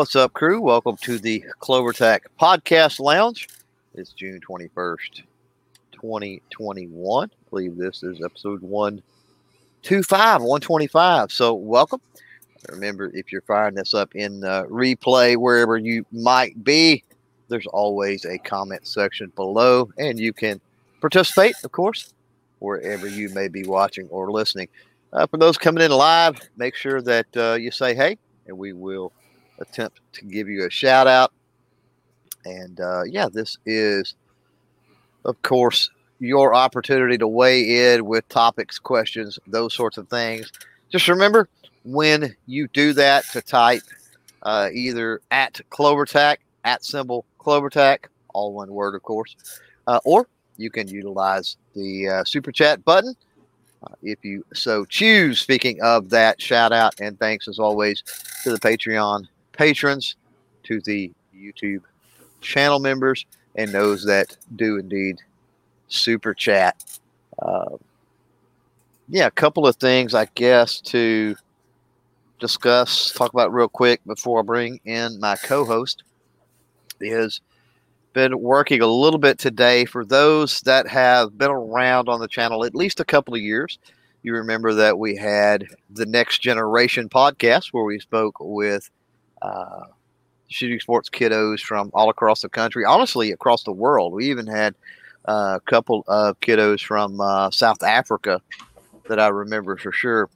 What's up, crew? Welcome to the CloverTac Podcast Lounge. It's June 21st, 2021. I believe this is episode 125, 125. So, welcome. Remember, if you're firing this up in uh, replay, wherever you might be, there's always a comment section below, and you can participate, of course, wherever you may be watching or listening. Uh, for those coming in live, make sure that uh, you say hey, and we will attempt to give you a shout out. And uh, yeah, this is, of course, your opportunity to weigh in with topics, questions, those sorts of things. Just remember when you do that to type uh, either at CloverTac, at symbol CloverTac, all one word, of course, uh, or you can utilize the uh, super chat button uh, if you so choose. Speaking of that, shout out and thanks as always to the Patreon patrons, to the YouTube channel members, and those that do indeed super chat. Uh, yeah, a couple of things, I guess, to discuss, talk about real quick before I bring in my co host is been working a little bit today for those that have been around on the channel at least a couple of years. You remember that we had the Next Generation podcast where we spoke with uh, shooting sports kiddos from all across the country, honestly, across the world. We even had uh, a couple of kiddos from uh, South Africa that I remember for sure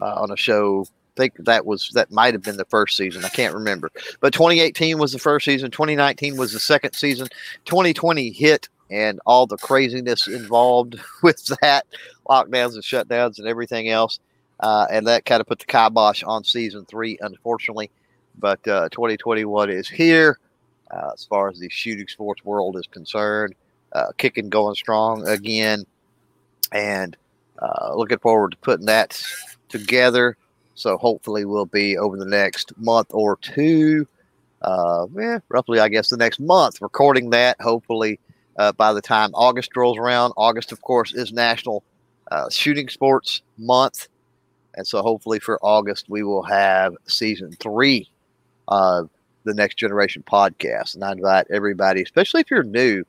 uh, on a show. I think that was that might have been the first season. I can't remember, but 2018 was the first season. 2019 was the second season. 2020 hit, and all the craziness involved with that, lockdowns and shutdowns and everything else, uh, and that kind of put the kibosh on season three. Unfortunately, but uh, 2021 is here uh, as far as the shooting sports world is concerned. Uh, kicking going strong again, and uh, looking forward to putting that together. So hopefully we'll be over the next month or two, uh, eh, roughly I guess the next month, recording that. Hopefully uh, by the time August rolls around, August of course is National Shooting Sports Month. And so hopefully for August, we will have season three uh, the Next Generation podcast. And I invite everybody, especially if you're new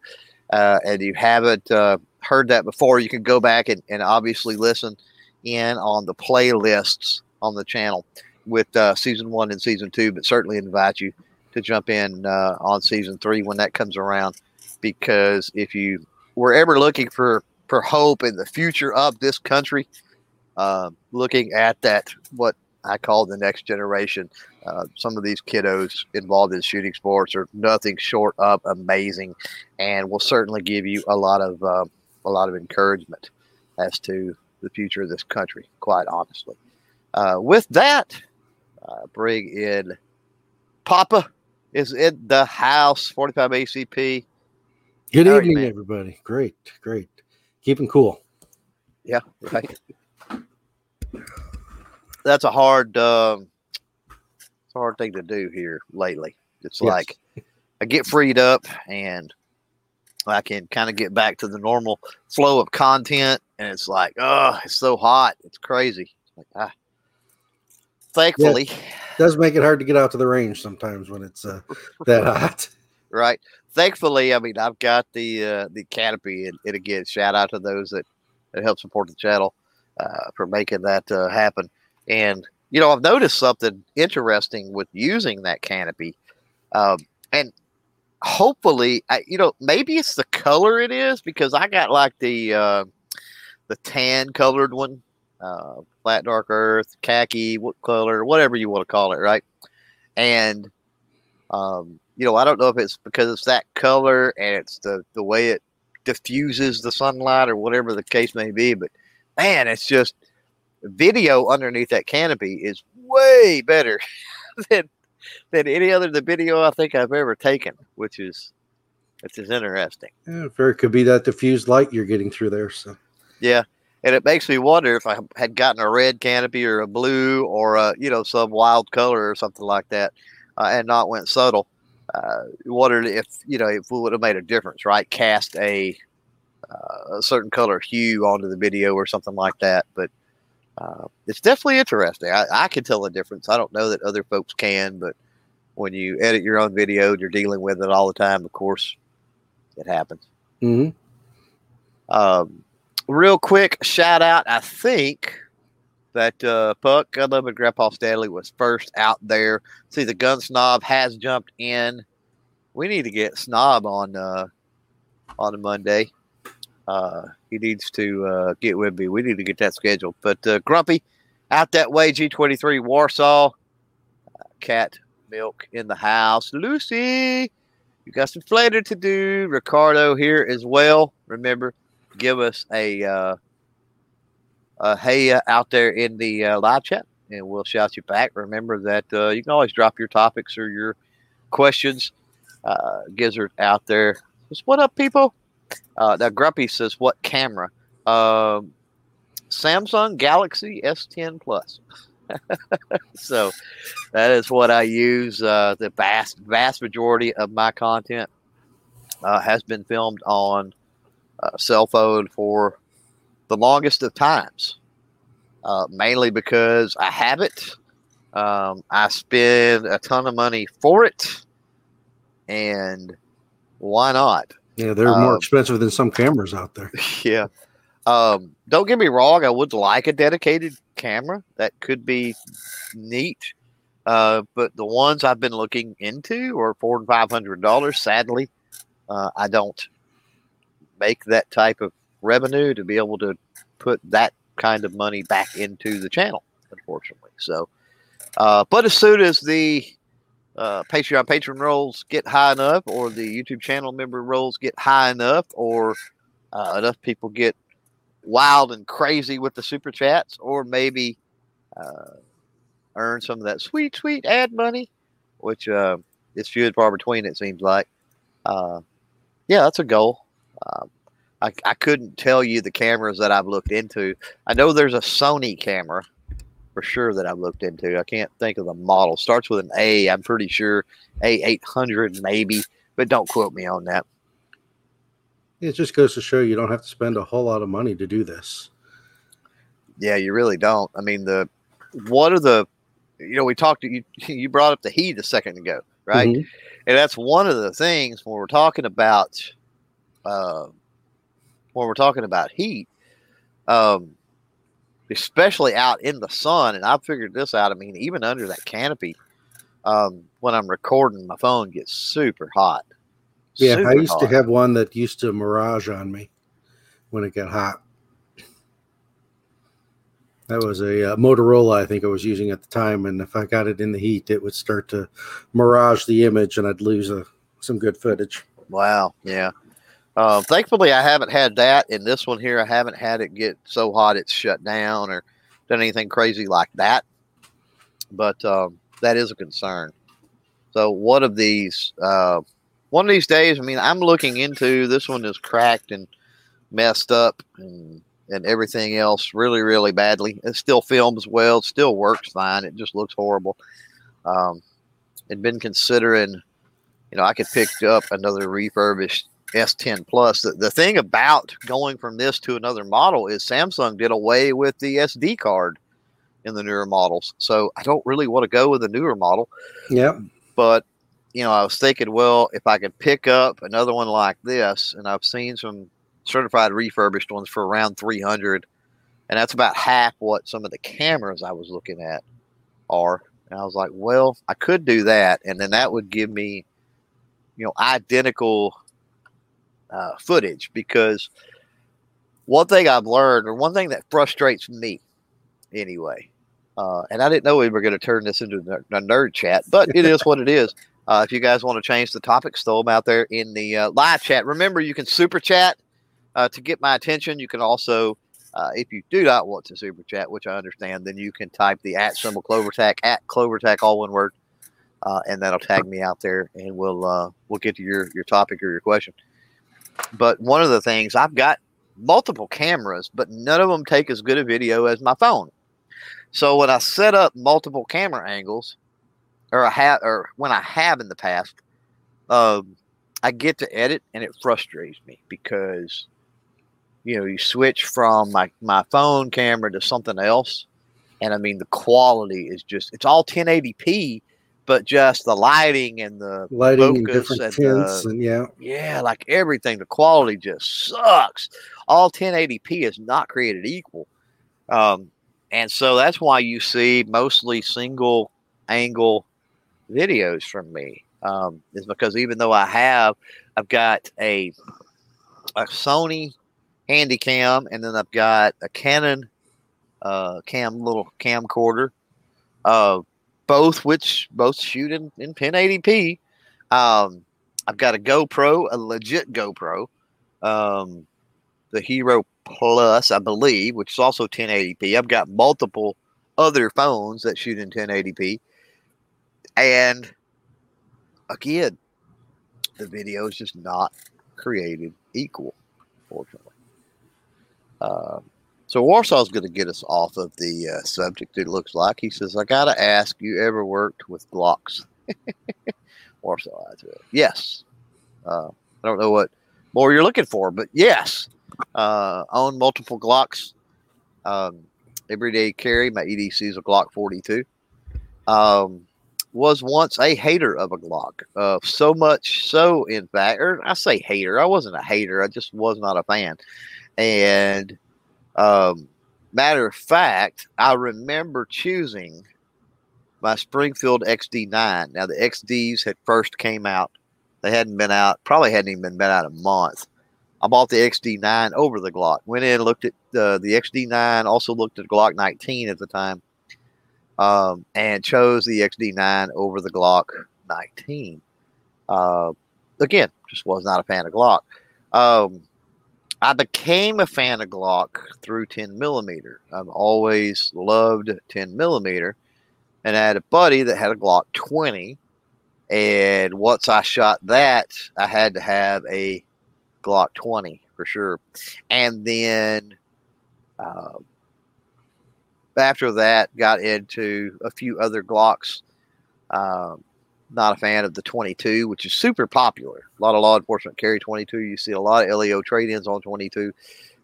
uh, and you haven't uh, heard that before, you can go back and, and obviously listen in on the playlists on the channel with uh, season one and season two, but certainly invite you to jump in uh, on season three when that comes around. Because if you were ever looking for, for hope in the future of this country, uh, looking at that, what I call the next generation, uh, some of these kiddos involved in shooting sports are nothing short of amazing, and will certainly give you a lot of uh, a lot of encouragement as to the future of this country. Quite honestly, uh, with that, uh, bring in Papa is in the house. Forty five ACP. Good How evening, everybody. Great, great. Keeping cool. Yeah, right. That's a hard. A hard thing to do here lately. It's yes. like I get freed up and I can kind of get back to the normal flow of content. And it's like, oh, it's so hot. It's crazy. It's like, ah. Thankfully, yeah, does make it hard to get out to the range sometimes when it's uh, that hot. Right. Thankfully, I mean, I've got the uh, the canopy, and, and again, shout out to those that, that help support the channel uh, for making that uh, happen. And you know, I've noticed something interesting with using that canopy, um, and hopefully, I, you know, maybe it's the color it is because I got like the uh, the tan colored one, uh, flat dark earth, khaki, what color, whatever you want to call it, right? And um, you know, I don't know if it's because it's that color and it's the the way it diffuses the sunlight or whatever the case may be, but man, it's just video underneath that canopy is way better than than any other the video I think I've ever taken, which is which is interesting. Yeah, very could be that diffused light you're getting through there. So yeah, and it makes me wonder if I had gotten a red canopy or a blue or a you know some wild color or something like that, uh, and not went subtle. Uh, wondered if you know if we would have made a difference, right? Cast a uh, a certain color hue onto the video or something like that, but uh, it's definitely interesting. I, I, can tell the difference. I don't know that other folks can, but when you edit your own video, you're dealing with it all the time. Of course, it happens. hmm Um, real quick shout out. I think that uh, Puck and Grandpa Stanley was first out there. See, the gun snob has jumped in. We need to get Snob on uh, on a Monday. Uh, he needs to uh, get with me. We need to get that scheduled. But uh, Grumpy out that way, G23 Warsaw. Cat milk in the house. Lucy, you got some flater to do. Ricardo here as well. Remember, give us a uh, uh, hey uh, out there in the uh, live chat, and we'll shout you back. Remember that you can always drop your topics or your questions. Uh, Gizzard out there says, "What up, people?" Uh, Grumpy says, "What camera?" Um, Samsung Galaxy S10 Plus. so that is what I use. Uh, the vast vast majority of my content uh, has been filmed on uh, cell phone for the longest of times, uh, mainly because I have it. Um, I spend a ton of money for it, and why not? Yeah, they're more Um, expensive than some cameras out there. yeah. Um, don't get me wrong. I would like a dedicated camera. That could be neat. Uh, but the ones I've been looking into are four and five hundred dollars. Sadly, uh, I don't make that type of revenue to be able to put that kind of money back into the channel, unfortunately. So, uh, but as soon as the uh, Patreon patron rolls get high enough, or the YouTube channel member rolls get high enough, or uh, enough people get wild and crazy with the super chats, or maybe uh, earn some of that sweet, sweet ad money, which uh, is few and far between, it seems like. Uh, yeah, that's a goal. Um, I, I couldn't tell you the cameras that I've looked into. I know there's a Sony camera for sure that I've looked into. I can't think of the model. Starts with an A. I'm pretty sure A800 maybe, but don't quote me on that. It just goes to show you don't have to spend a whole lot of money to do this. Yeah, you really don't. I mean, the what are the you know we talked you you brought up the heat a second ago, right? Mhm. And that's one of the things when we're talking about uh, when we're talking about heat, um, especially out in the sun. And I figured this out. I mean, even under that canopy, um, when I'm recording, my phone gets super hot. Yeah, I Super used to have one that used to mirage on me when it got hot. That was a uh, Motorola, I think I was using at the time, and if I got it in the heat, it would start to mirage the image, and I'd lose uh some good footage. Wow. Yeah. Uh, thankfully, I haven't had that. In this one here, I haven't had it get so hot it's shut down or done anything crazy like that. But um, that is a concern. So one of these, uh, one of these days, I mean, I'm looking into this one is cracked and messed up and and everything else really, really badly. It still films well. It still works fine. It just looks horrible. Um, had been considering you know, I could pick up another refurbished S10 Plus. The, the thing about going from this to another model is Samsung did away with the SD card in the newer models. So I don't really want to go with a newer model. Yeah. But, you know, I was thinking, well, if I could pick up another one like this, and I've seen some certified refurbished ones for around 300 and that's about half what some of the cameras I was looking at are. And I was like, well, I could do that, and then that would give me you know identical uh, footage because one thing I've learned or one thing that frustrates me anyway uh, and I didn't know we were going to turn this into a nerd chat but it is what it is. Uh, if you guys want to change the topic throw them out there in the uh, live chat. Remember you can super chat uh, to get my attention. You can also uh, if you do not want to super chat which I understand then you can type the at symbol clovertac at clovertac all one word uh, and that'll tag me out there, and we'll uh, we'll get to your your topic or your question. But one of the things I've got multiple cameras, but none of them take as good a video as my phone. So when I set up multiple camera angles, or I have, or when I have in the past, um, I get to edit, and it frustrates me because you know you switch from my my phone camera to something else, and I mean the quality is just it's all 1080p but just the lighting and the lighting and focus different and tints, the- and yeah, yeah, like everything, the quality just sucks. All 1080p is not created equal. Um, and so that's why you see mostly single angle videos from me. Um, is because even though I have, I've got a a Sony Handycam, and then I've got a Canon uh, cam little camcorder, uh, both which both shoot in, in 1080p. Um, I've got a GoPro, a legit GoPro, um, the Hero Plus, I believe, which is also 1080p. I've got multiple other phones that shoot in 1080p, and again, the video is just not created equal, fortunately. Um, so Warsaw's going to get us off of the uh, subject. It looks like he says, "I got to ask, you ever worked with Glocks?" Warsaw, yes. Uh, I don't know what more you're looking for, but yes, uh, own multiple Glocks. Um, everyday carry. My EDC is a Glock 42. Um, was once a hater of a Glock. Uh, so much so, in fact, or I say hater. I wasn't a hater. I just was not a fan. And um, matter of fact, I remember choosing my Springfield XD9. Now the XDs had first came out. They hadn't been out, probably hadn't even been, out a month. I bought the XD9 over the Glock. Went in, looked at the XD9, also looked at Glock 19 at the time, um, and chose the XD9 over the Glock 19. Uh, again, just was not a fan of Glock. Um, I became a fan of Glock through 10 millimeter. I've always loved 10 millimeter and I had a buddy that had a Glock 20. And once I shot that, I had to have a Glock 20 for sure. And then uh, after that, got into a few other Glocks. Um, not a fan of the 22, which is super popular. A lot of law enforcement carry 22. You see a lot of LEO trade ins on 22.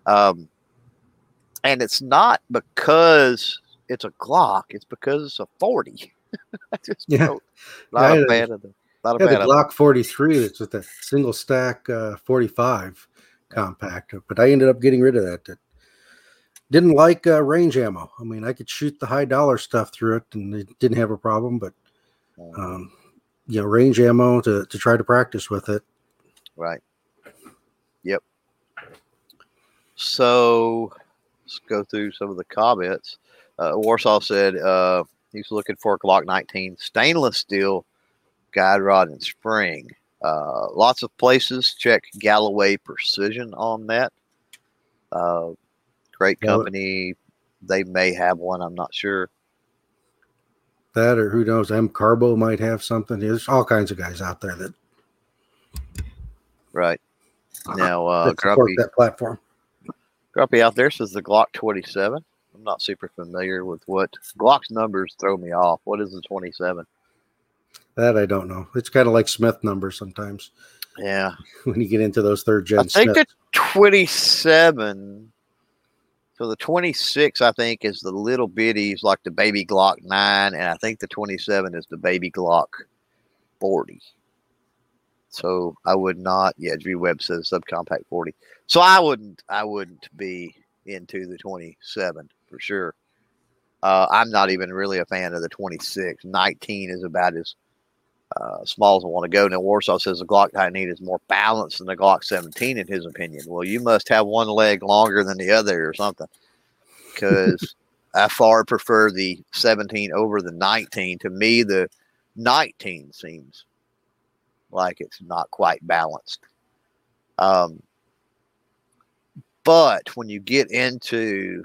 Um, and it's not because it's a Glock. It's because it's a 40. I just Yeah. don't- not Yeah, a fan of the not a yeah, fan the of Glock 43. That's with the single stack uh, 45 compact, but I ended up getting rid of that. that didn't like uh, range ammo. I mean, I could shoot the high dollar stuff through it, and it didn't have a problem. But um, you know, range ammo to to try to practice with it. Right. Yep. So let's go through some of the comments. Uh, Warsaw said uh, he's looking for a Glock 19 stainless steel guide rod and spring. Uh, lots of places check Galloway Precision on that. Uh, great company. They may have one. I'm not sure. That or who knows, MCARBO might have something. There's all kinds of guys out there that, Right now, uh, that support Grumpy, that platform. Grumpy out there says the Glock 27. I'm not super familiar with what Glock's numbers throw me off. What is the 27? That I don't know. It's kind of like Smith numbers sometimes Yeah, when you get into those third gen. I think Smiths. the 27. So the 26, I think, is the little bitties like the baby Glock 9, and I think the 27 is the baby Glock 40. So I would not. Yeah, G Webb says subcompact 40. So I wouldn't. I wouldn't be into the 27 for sure. Uh, I'm not even really a fan of the 26. 19 is about as uh, small as I want to go. Now Warsaw says the Glock 19 is more balanced than the Glock 17 in his opinion. Well, you must have one leg longer than the other or something, because I far prefer the 17 over the 19. To me, the 19 seems like it's not quite balanced. Um, but when you get into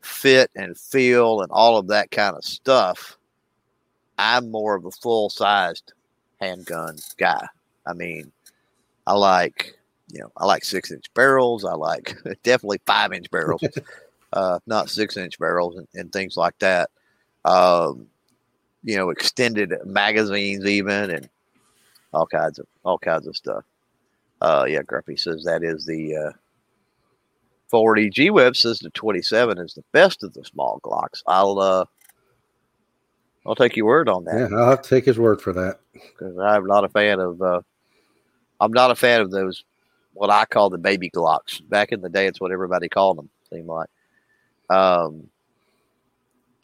fit and feel and all of that kind of stuff, I'm more of a full sized handgun guy. I mean, I like, you know, I like six inch barrels. I like definitely five inch barrels, uh, not six inch barrels and, and things like that. Um, you know, extended magazines even and all kinds of all kinds of stuff. Uh, yeah, Grumpy says that is the uh, 40. G Web says the 27 is the best of the small Glocks. I'll uh, I'll take your word on that. Yeah, I'll have to take his word for that. because I'm not a fan of. Uh, I'm not a fan of those what I call the baby Glocks. Back in the day, it's what everybody called them. Seemed like. Um,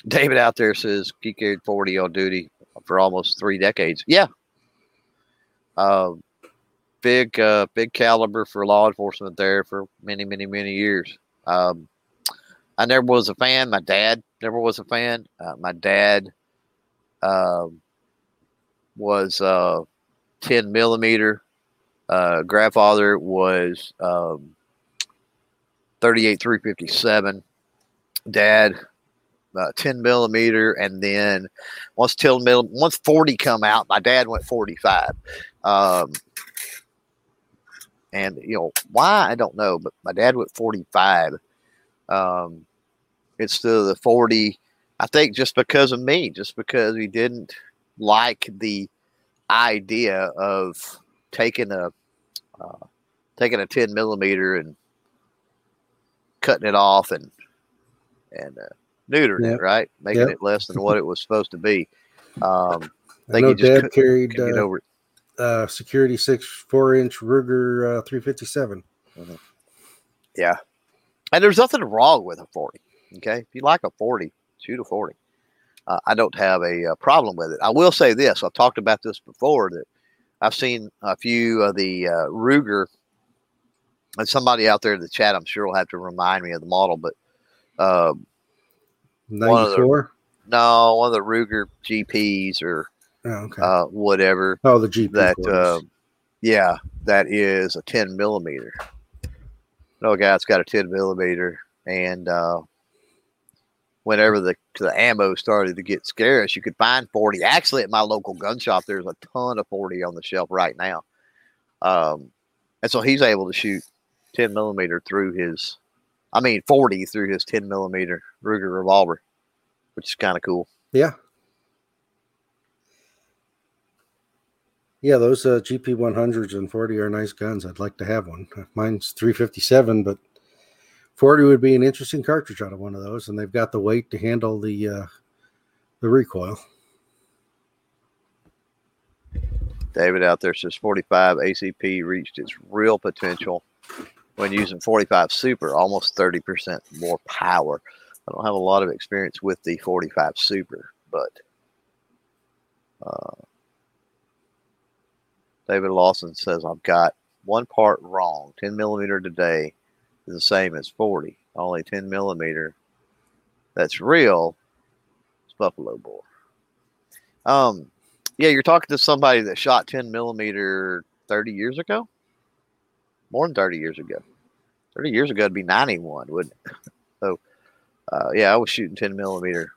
David out there says he carried 40 on duty for almost three decades. Yeah. Um, big, uh, big caliber for law enforcement there for many, many, many years. Um, I never was a fan. My dad never was a fan. Uh, my dad, um, was uh, 10 millimeter. Uh, grandfather was um, 38 357. Dad, uh, 10 millimeter, and then once 10 mil, once 40 come out, my dad went 45. Um, and you know why I don't know, but my dad went 45. Um, instead of the 40, I think just because of me, just because he didn't like the idea of taking a uh, taking a 10 millimeter and cutting it off and and uh, neutering Yep. it, right? Making Yep. it less than what it was supposed to be. Um, I think know Dad carried uh, over uh, security six four inch Ruger uh, 357. Yeah. And there's nothing wrong with a 40. Okay. If you like a 40, shoot to 40. Uh, I don't have a, uh problem with it. I will say this I've talked about this before that I've seen a few of the uh, Ruger, and somebody out there in the chat, I'm sure will have to remind me of the model, but um, One of the- 94. no, one of the Ruger GPs or Oh, okay. uh, whatever oh, the GP. that uh, yeah that is a 10 millimeter no guy's got a 10 millimeter and uh, whenever the the ammo started to get scarce you could find 40 actually at my local gun shop there's a ton of 40 on the shelf right now um, and so he's able to shoot 10 millimeter through his i mean 40 through his 10 millimeter ruger revolver which is kind of cool yeah. Yeah, those uh, GP 100s and 40 are nice guns. I'd like to have one. Mine's 357, but 40 would be an interesting cartridge out of one of those, and they've got the weight to handle the uh, the recoil. David out there says 45 ACP reached its real potential when using 45 Super, almost 30% more power. I don't have a lot of experience with the 45 Super, but uh, David Lawson says I've got one part wrong. 10 millimeter today is the same as 40, only 10 millimeter that's real is Buffalo Bore. Um, yeah, you're talking to somebody that shot 10 millimeter 30 years ago. More than 30 years ago. 30 years ago, it'd be 91, wouldn't it? So, uh, yeah, I was shooting 10 millimeter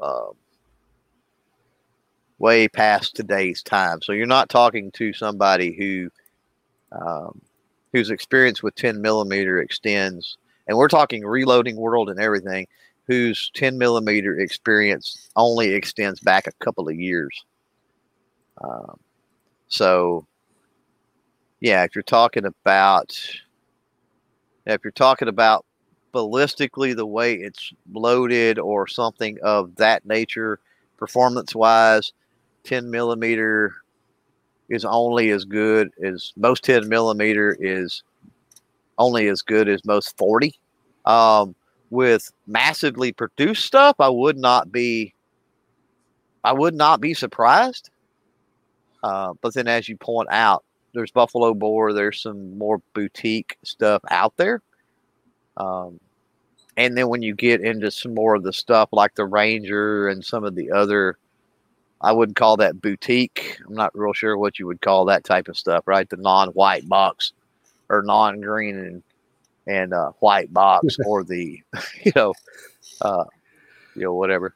um, way past today's time. So you're not talking to somebody who um, whose experience with 10 millimeter extends, and we're talking reloading world and everything, whose 10 millimeter experience only extends back a couple of years. Um, so, yeah, if you're talking about if you're talking about ballistically the way it's loaded or something of that nature, performance wise, 10 millimeter is only as good as most 10 millimeter is only as good as most 40. Um, with massively produced stuff, I would not be I would not be surprised. Uh, but then, as you point out, there's Buffalo Bore. There's some more boutique stuff out there. Um, and then when you get into some more of the stuff like the Ranger and some of the other, I wouldn't call that boutique. I'm not real sure what you would call that type of stuff, right? The non-white box or non-green and and uh, white box, or the you know, uh, you know whatever.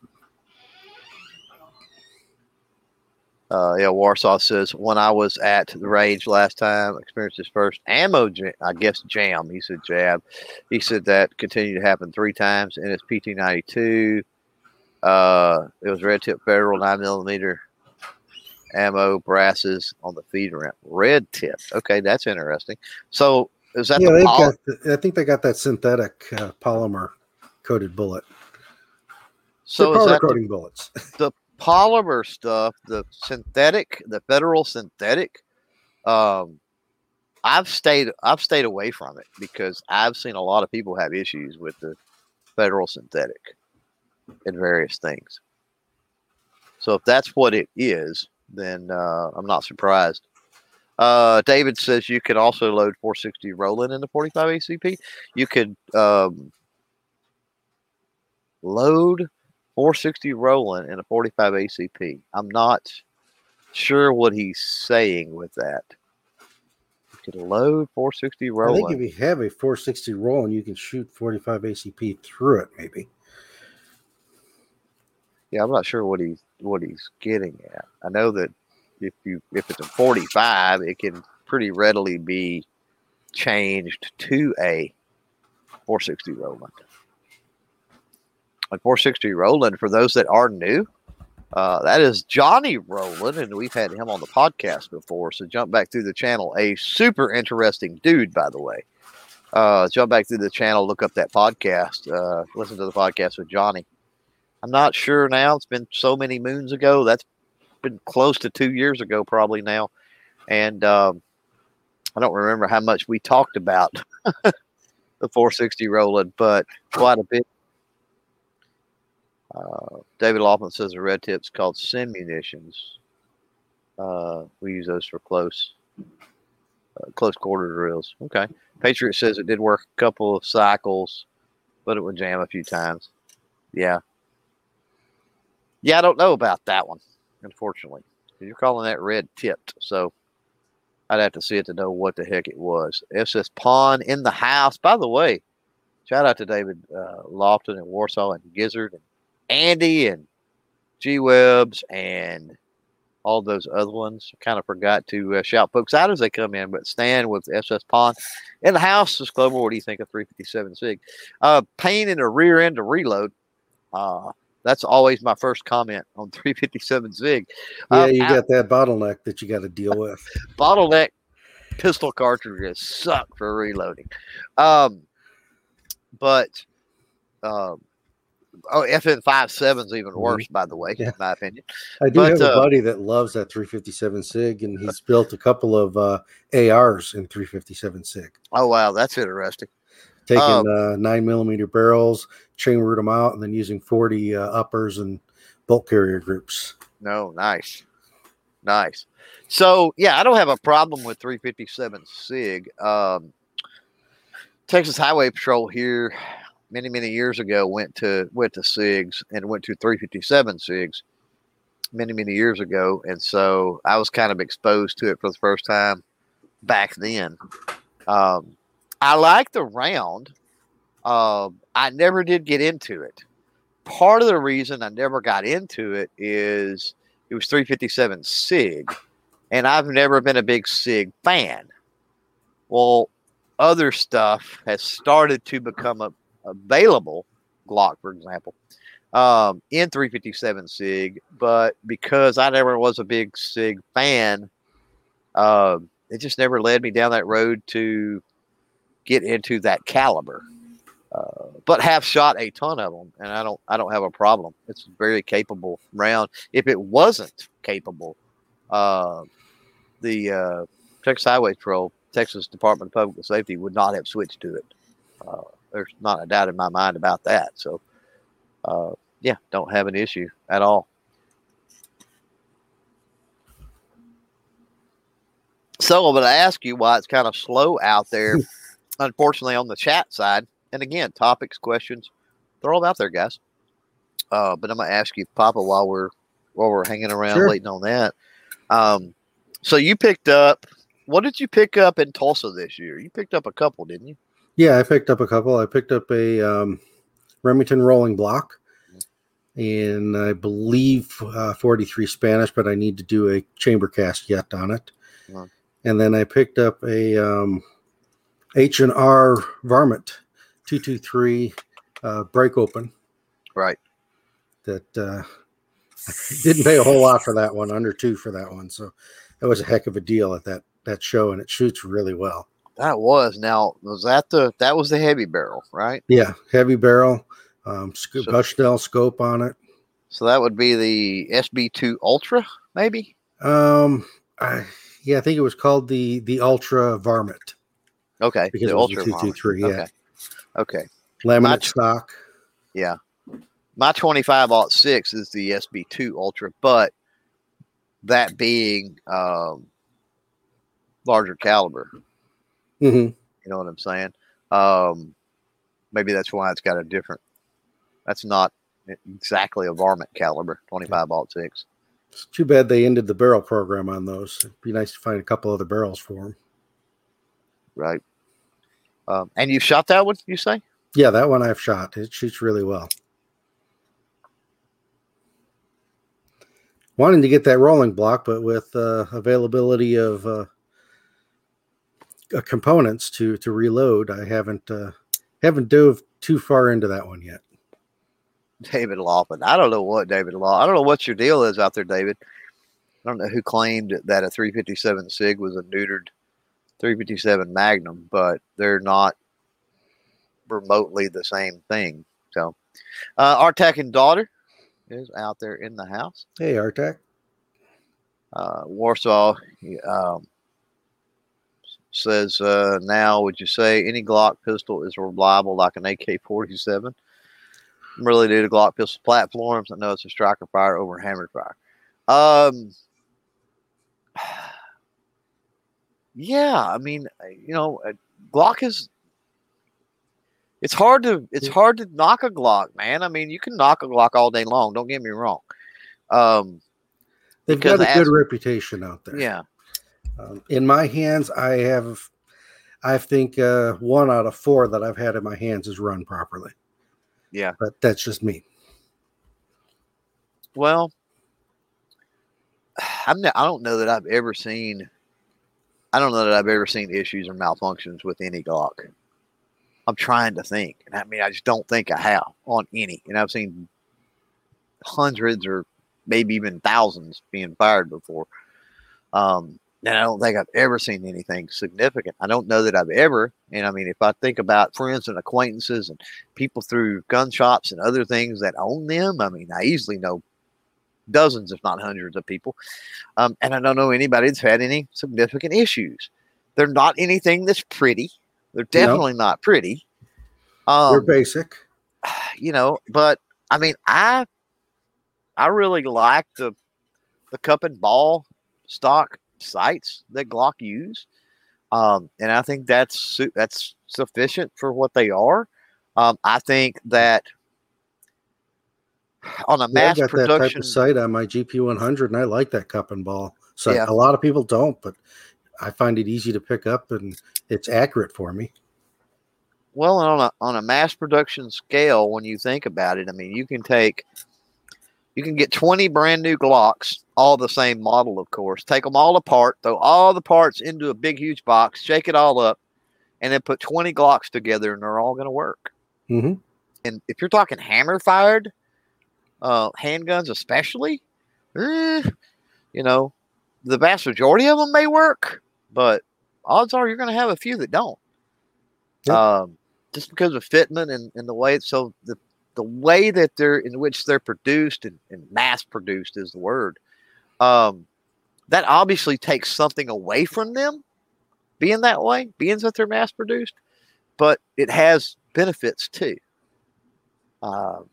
Uh, yeah, Warsaw says when I was at the range last time, experienced his first ammo, jam, I guess jam. He said jab. He said that continued to happen three times in his PT ninety two. Uh, it was red tip federal nine millimeter ammo brasses on the feed ramp. Red tip. Okay, that's interesting. So is that yeah, the poly- got. The, I think they got that synthetic uh, polymer coated bullet. So They're is that the coating bullets. polymer stuff, the synthetic, the federal synthetic, um, I've stayed I've stayed away from it because I've seen a lot of people have issues with the federal synthetic in various things. So if that's what it is, then uh, I'm not surprised. Uh, David says you could also load 460 Roland the 45 ACP. You could um, load 460 Roland in a 45 ACP. I'm not sure what he's saying with that. You could load 460 I think if you have a 460 Roland you can shoot 45 ACP through it, maybe. Yeah, I'm not sure what he's what he's getting at. I know that if you if it's a 45, it can pretty readily be changed to a 460 Roland. A 460 Roland, for those that are new, uh, that is Johnny Roland, and we've had him on the podcast before. So jump back through the channel. A super interesting dude, by the way. Uh, jump back through the channel, look up that podcast, uh, listen to the podcast with Johnny. I'm not sure now. It's been so many moons ago. That's been close to two years ago, probably now. And um, I don't remember how much we talked about the 460 Roland, but quite a bit. Uh, David Laughlin says the red tip's called Simunitions. Uh, we use those for close, uh, close quarter drills. Okay. Patriot says it did work a couple of cycles, but it would jam a few times. Yeah. Yeah, I don't know about that one, unfortunately. You're calling that red tipped, so I'd have to see it to know what the heck it was. SS Pawn in the house. By the way, shout out to David uh, Lofton and Warsaw and Gizzard and Andy and G Webs and all those other ones. Kind of forgot to uh, shout folks out as they come in, but Stan with SS Pawn in the house. Disclaimer: What do you think of 357 Sig? Uh, pain in the rear end to reload. Uh, that's always my first comment on 357 Sig. Yeah, Um, you got that bottleneck that you got to deal with. bottleneck pistol cartridges suck for reloading. Um, but um, oh, FN 57 is even worse, by the way, Mm-hmm. Yeah. in my opinion. I do But, have a uh, buddy that loves that 357 SIG, and he's built a couple of uh, ARs in 357 SIG, Oh wow, that's interesting. taking Um, uh, nine millimeter barrels, chambered them out, and then using 40 uh, uppers and bolt carrier groups. No, nice, nice. So yeah, I don't have a problem with 357 Sig. Um, Texas Highway Patrol here many many years ago went to went to Sigs and went to 357 Sigs many many years ago, and so I was kind of exposed to it for the first time back then. Um, I like the round. Um, I never did get into it. Part of the reason I never got into it is it was 357 SIG, and I've never been a big SIG fan. Well, other stuff has started to become a, available, Glock, for example, um, in 357 SIG, but because I never was a big SIG fan, um, it just never led me down that road to get into that caliber. Uh, but have shot a ton of them, and I don't I don't have a problem. It's a very capable round. If it wasn't capable, uh, the uh, Texas Highway Patrol, Texas Department of Public Safety would not have switched to it. Uh, there's not a doubt in my mind about that. So, uh, yeah, don't have an issue at all. So I'm going to ask you why it's kind of slow out there, unfortunately, on the chat side. And again, topics, questions, they're all out there, guys. Uh, but I'm going to ask you, Papa, while we're while we're hanging around Sure. waiting on that. Um, so you picked up. What did you pick up in Tulsa this year? You picked up a couple, didn't you? Yeah, I picked up a couple. I picked up a um, Remington rolling block, and I believe uh, 43 Spanish, but I need to do a chamber cast yet on it. Mhm. And then I picked up a um, H and R varmint 223 uh, break open Right. that uh, didn't pay a whole lot for that one, under two for that one. So that was a heck of a deal at that that show, and it shoots really well. That was now was that the that was the heavy barrel, right? Yeah, heavy barrel, Um, sc- So- Bushnell scope on it. So that would be the SB2 Ultra, maybe. Um, I, yeah, I think it was called the the Ultra Varmint Okay, because the it was Ultra. two two three. Yeah, Okay. Okay. laminate Much- stock. Yeah. My 25 aught 6 is the SB2 Ultra, but that being um, larger caliber, hmm you know what I'm saying? Um, maybe that's why it's got a different. That's not exactly a varmint caliber 25 aught 6. It's too bad they ended the barrel program on those. It'd be nice to find a couple other barrels for them. Right. Um, and you've shot that one, you say? Yeah, that one I've shot. It shoots really well. Wanting to get that rolling block, but with uh, availability of uh, uh, components to to reload, I haven't uh, haven't dove too far into that one yet. David Laughlin. I don't know what David Law. I don't know what your deal is out there, David. I don't know who claimed that a 357 Sig was a neutered 357 Magnum, but they're not remotely the same thing. So, uh, Artak and daughter is out there in the house. Hey, Artak. Uh, Warsaw um, says uh, now, would you say any Glock pistol is reliable like an AK 47? I'm really new to Glock pistol platforms. I know it's a striker fire over hammered fire. Um, yeah, I mean, uh, you know, uh, Glock is. It's hard to it's hard to knock a Glock, man. I mean, you can knock a Glock all day long. Don't get me wrong. Um, They've got a as- good reputation out there. yeah, Um, in my hands, I have, I think uh, one out of four that I've had in my hands is run properly. yeah. But that's just me. Well, I'm not, I don't know that I've ever seen. I don't know that I've ever seen issues or malfunctions with any Glock. I'm trying to think, and I mean, I just don't think I have on any. And I've seen hundreds or maybe even thousands being fired before. Um, and I don't think I've ever seen anything significant. I don't know that I've ever. And I mean, if I think about friends and acquaintances and people through gun shops and other things that own them, I mean, I easily know dozens, if not hundreds, of people. Um, and I don't know anybody that's had any significant issues. They're not anything that's pretty. They're definitely not pretty. They're Um, basic. you know, but I mean, I I really like the the cup and ball stock sights that Glock use, um, and I think that's that's sufficient for what they are. Um, I think that on a Yeah, I mass got that type production, of sight on my GP 100, and I like that cup and ball sight. Yeah. A lot of people don't, but I find it easy to pick up, and it's accurate for me. Well, on a on a mass production scale, when you think about it, I mean, you can take, you can get twenty brand new Glocks, all the same model, of course. Take them all apart, throw all the parts into a big, huge box, shake it all up, and then put twenty Glocks together, and they're all going to work. hmm And if you're talking hammer fired, uh, handguns especially, eh, you know, the vast majority of them may work, but odds are you're going to have a few that don't. Yep. Um, just because of fitment and, and the way it's so the the way that they're in which they're produced and, and mass produced is the word. Um, that obviously takes something away from them being that way, being that they're mass produced, but it has benefits too. Um,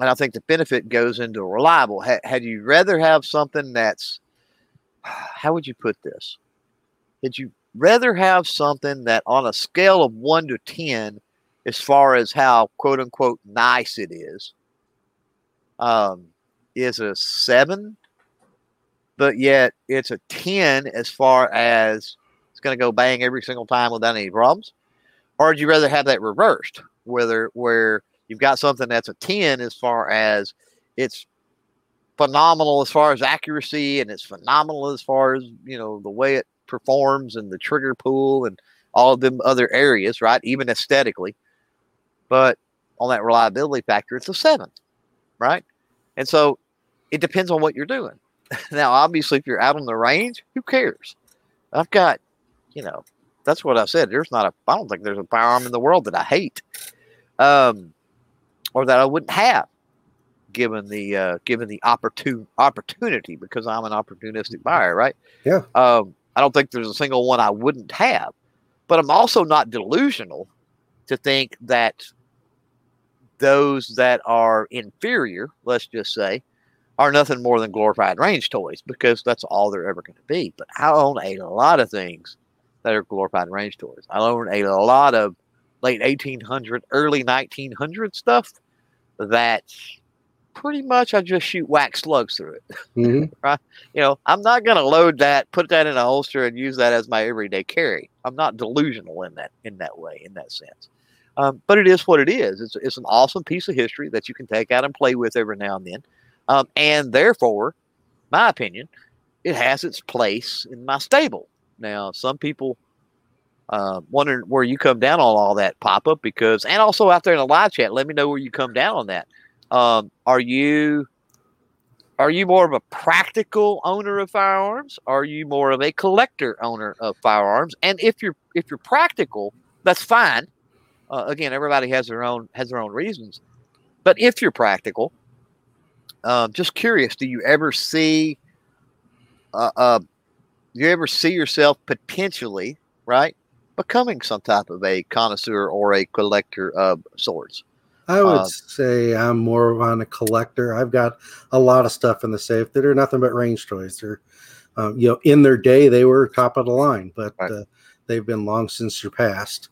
and I think the benefit goes into reliable. Ha- had you rather have something that's, how would you put this? Did you rather have something that on a scale of one to 10, as far as how quote unquote nice it is, um, is a seven, but yet it's a 10 as far as it's going to go bang every single time without any problems? Or would you rather have that reversed, whether where you've got something that's a 10 as far as it's phenomenal as far as accuracy and it's phenomenal as far as you know the way it performs and the trigger pull and all of them other areas right even aesthetically. But on that reliability factor it's a seven right? And so it depends on what you're doing. Now obviously if you're out on the range who cares? I've got you know that's what i said there's not a i don't think there's a firearm in the world that i hate. Um or that I wouldn't have given the uh, given the opportune opportunity because I'm an opportunistic buyer, right? Yeah. Um, I don't think there's a single one I wouldn't have, but I'm also not delusional to think that those that are inferior, let's just say, are nothing more than glorified range toys because that's all they're ever going to be. But I own a lot of things that are glorified range toys. I own a lot of late 1800, early 1900 stuff that pretty much I just shoot wax slugs through it. hmm right? You know, I'm not going to load that, put that in a holster, and use that as my everyday carry. I'm not delusional in that in that way, in that sense. Um, but it is what it is. It's it's an awesome piece of history that you can take out and play with every now and then, um, and therefore, my opinion, it has its place in my stable. Now, some people. Uh, wondering where you come down on all that pop up because, and also out there in the live chat, let me know where you come down on that. Um, are you are you more of a practical owner of firearms? Are you more of a collector owner of firearms? And if you're if you're practical, that's fine. Uh, again, everybody has their own has their own reasons. But if you're practical, um, just curious, do you ever see uh, uh, do you ever see yourself potentially right becoming some type of a connoisseur or a collector of swords? I would Uh, say I'm more of on a collector. I've got a lot of stuff in the safe that are nothing but range toys. They're, um, you know, in their day they were top of the line, but Right. uh, they've been long since surpassed.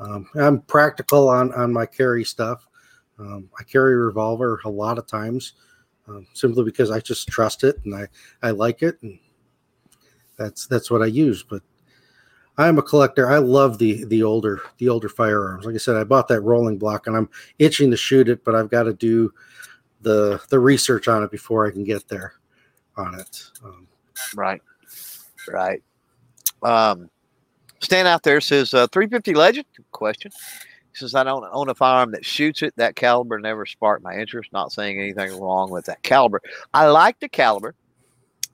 Um, I'm practical on on my carry stuff. Um, I carry a revolver a lot of times, um, simply because I just trust it and I I like it, and that's that's what I use. But I'm a collector. I love the the older the older firearms. Like I said, I bought that rolling block, and I'm itching to shoot it, but I've got to do the the research on it before I can get there on it. Um, Right. Right. Um, Stan out there says uh, 350 Legend. Question. Says I don't own a firearm that shoots it. That caliber never sparked my interest. Not saying anything wrong with that caliber. I like the caliber,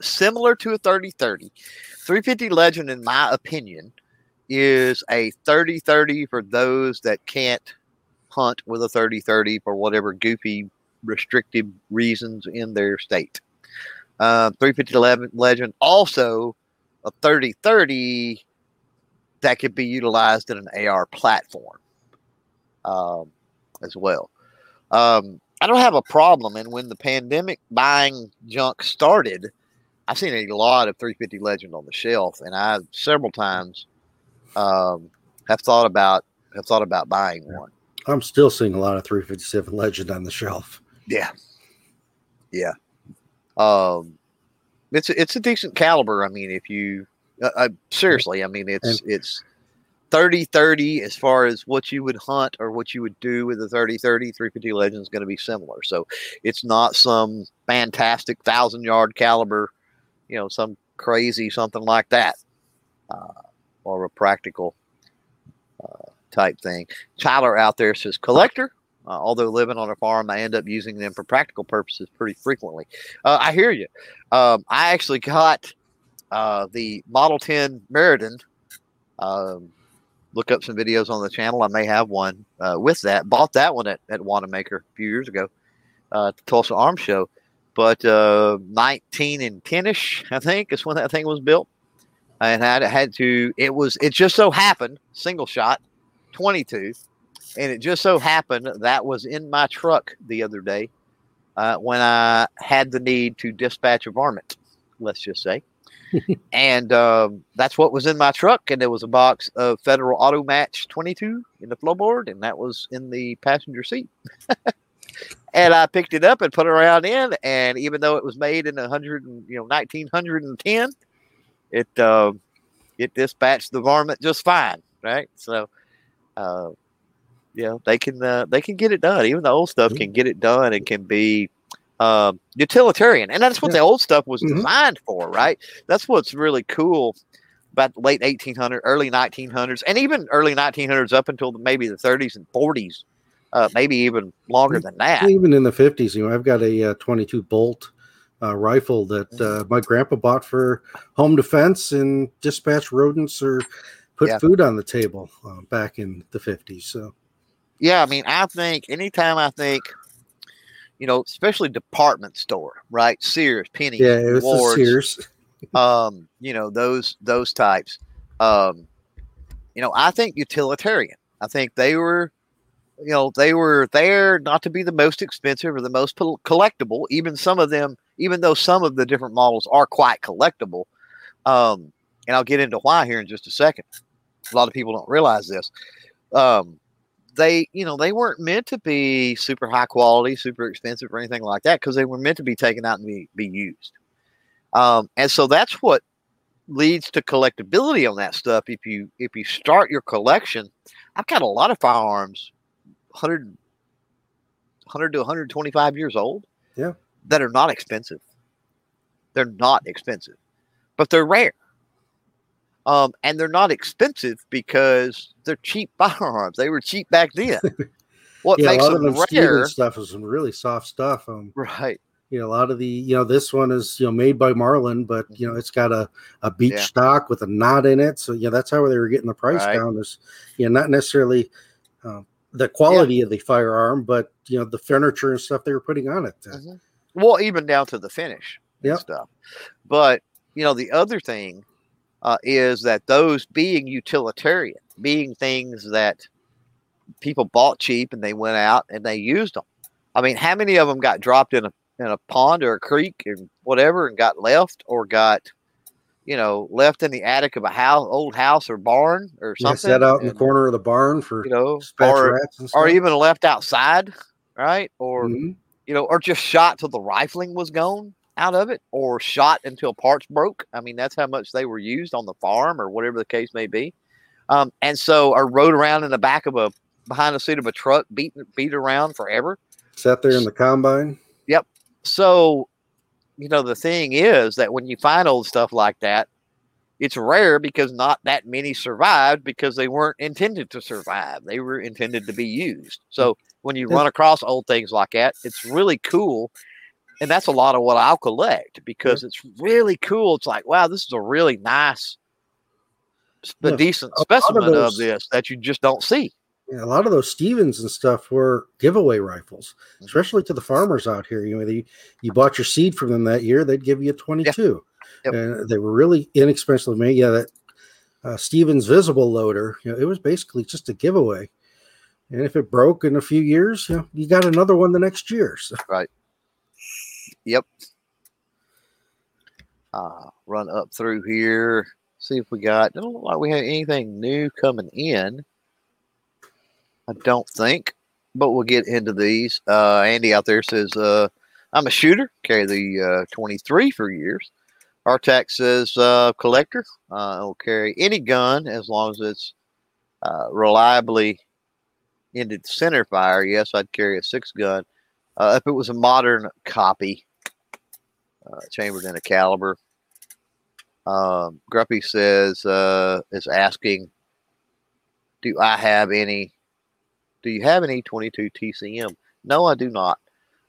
similar to a 3030. 350 Legend, in my opinion, is a 3030 for those that can't hunt with a 3030 for whatever goofy restrictive reasons in their state. Uh, 350 Legend also a 3030 that could be utilized in an AR platform um, as well. Um, I don't have a problem. And when the pandemic buying junk started, I've seen a lot of 350 Legend on the shelf, and I several times um, have thought about have thought about buying one. I'm still seeing a lot of 357 Legend on the shelf. Yeah, yeah. Um, it's a, it's a decent caliber. I mean, if you uh, uh, seriously, I mean, it's it's 30 30 as far as what you would hunt or what you would do with a 30 30. 350 Legend is going to be similar. So it's not some fantastic thousand yard caliber, you know, some crazy something like that, uh, or a practical uh, type thing. Tyler out there says collector. Uh, although living on a farm, I end up using them for practical purposes pretty frequently. Uh, I hear you. Um, I actually got uh, the Model 10 Meriden. Um, look up some videos on the channel. I may have one uh, with that. Bought that one at, at Wanenmacher a few years ago at the Tulsa Arms Show. But uh, 19 and 10 ish, I think, is when that thing was built. And I had to, it was, it just so happened, single shot, 22 and it just so happened that was in my truck the other day uh, when I had the need to dispatch a varmint, let's just say. and um, that's what was in my truck. And there was a box of Federal Auto Match 22 in the floorboard, and that was in the passenger seat. and I picked it up and put it around in. And even though it was made in 100, and, you know, 1910, it uh, it dispatched the varmint just fine, right? So. Uh, you know they can uh, they can get it done even the old stuff can get it done and can be um, utilitarian and that's what Yeah. the old stuff was Mhm. designed for right that's what's really cool about the late 1800s early 1900s and even early 1900s up until maybe the 30s and 40s uh, maybe even longer than that Even in the 50s, you know, I've got a uh, 22 bolt uh, rifle that uh, my grandpa bought for home defense and dispatch rodents or put Yeah. food on the table uh, back in the 50s. So yeah, I mean, I think anytime I think, you know, especially department store, right? Sears, Penney, Yeah, it was Wards, Sears. um, you know, those those types. Um, you know, I think utilitarian. I think they were, you know, they were there not to be the most expensive or the most collectible. Even some of them, even though some of the different models are quite collectible. Um, and I'll get into why here in just a second. A lot of people don't realize this. Um, they, you know, they weren't meant to be super high quality, super expensive, or anything like that because they were meant to be taken out and be, be used. Um, and so that's what leads to collectability on that stuff. If you if you start your collection, I've got a lot of firearms, 100, 100 to 125 years old. Yeah. That are not expensive. They're not expensive, but they're rare. Um, and they're not expensive because they're cheap firearms. They were cheap back then. What yeah, a makes lot of them them rare? Stuff is some really soft stuff. Um, Right. you know, a lot of the, you know, this one is, you know, made by Marlin, but you know, it's got a, a beach Yeah. stock with a knot in it. So yeah, that's how they were getting the price Right. down. Is you know, not necessarily um, the quality of the firearm, but you know, the furniture and stuff they were putting on it. Mhm. Well, even down to the finish and Yep. stuff. But you know, the other thing uh, is that those being utilitarian, being things that people bought cheap and they went out and they used them. I mean, how many of them got dropped in a in a pond or a creek and whatever and got left or got you know left in the attic of a house, old house or barn or Yeah, something? set out in the corner of the barn for you know, or and or even left outside, right? Or Mhm. you know, or just shot till the rifling was gone out of it, or shot until parts broke. I mean, that's how much they were used on the farm, or whatever the case may be. Um, and so, or rode around in the back of a behind the seat of a truck, beat beat around forever. sat there in the combine. Yep. So, you know, the thing is that when you find old stuff like that, it's rare because not that many survived because they weren't intended to survive. They were intended to be used. So when you run across old things like that, it's really cool. And that's a lot of what I'll collect because it's really cool. It's like, wow, this is a really nice, a decent a lot of specimen of, this that you just don't see. Yeah, a lot of those Stevens and stuff were giveaway rifles, Mhm. especially to the farmers out here. You know, they, you bought your seed from them that year, they'd give you a 22. Yep. And they were really inexpensive made. Yeah, that uh, Stevens visible loader, you know, it was basically just a giveaway. And if it broke in a few years, you know, you got another one the next year. So, Yep. Uh, run up through here. See if we got. Don't look like we have anything new coming in. I don't think, but we'll get into these. Uh, Andy out there says, uh, "I'm a shooter. Carry the uh, 23 for years." Artax says, uh, "Collector. Uh, will carry any gun as long as it's reliably ended center fire. Yes, I'd carry a six gun. If it was a modern copy, chambered in a caliber. Um, Grumpy says is asking, "Do I have any? Do you have an E22 TCM?" No, I do not.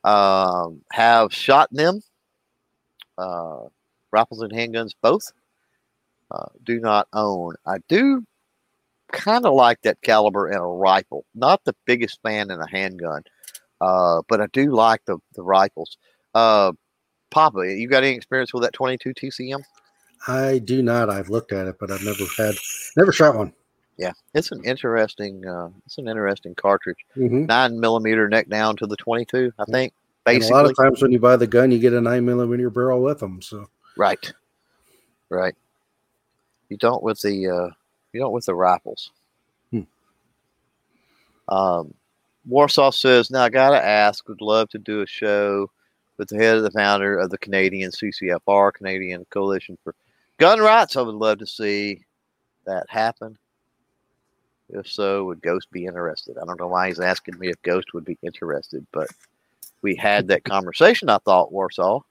Um, have shot them. Uh, rifles and handguns both. Uh, do not own. I do kind of like that caliber in a rifle. Not the biggest fan in a handgun, uh, but I do like the the rifles. Uh, Papa, you got any experience with that 22 TCM? I do not. I've looked at it, but I've never had, never shot one. Yeah, it's an interesting. Uh, it's an interesting cartridge. Mhm. Nine millimeter neck down to the 22. I think And a lot of times when you buy the gun, you get a nine millimeter barrel with them. So, Right. Right. You don't with the uh you don't with the rifles. Hmm. Um Warsaw says, now I gotta ask, would love to do a show with the head of the founder of the Canadian CCFR, Canadian Coalition for Gun Rights. I would love to see that happen. If so, would Ghost be interested? I don't know why he's asking me if Ghost would be interested, but we had that conversation, I thought, Warsaw.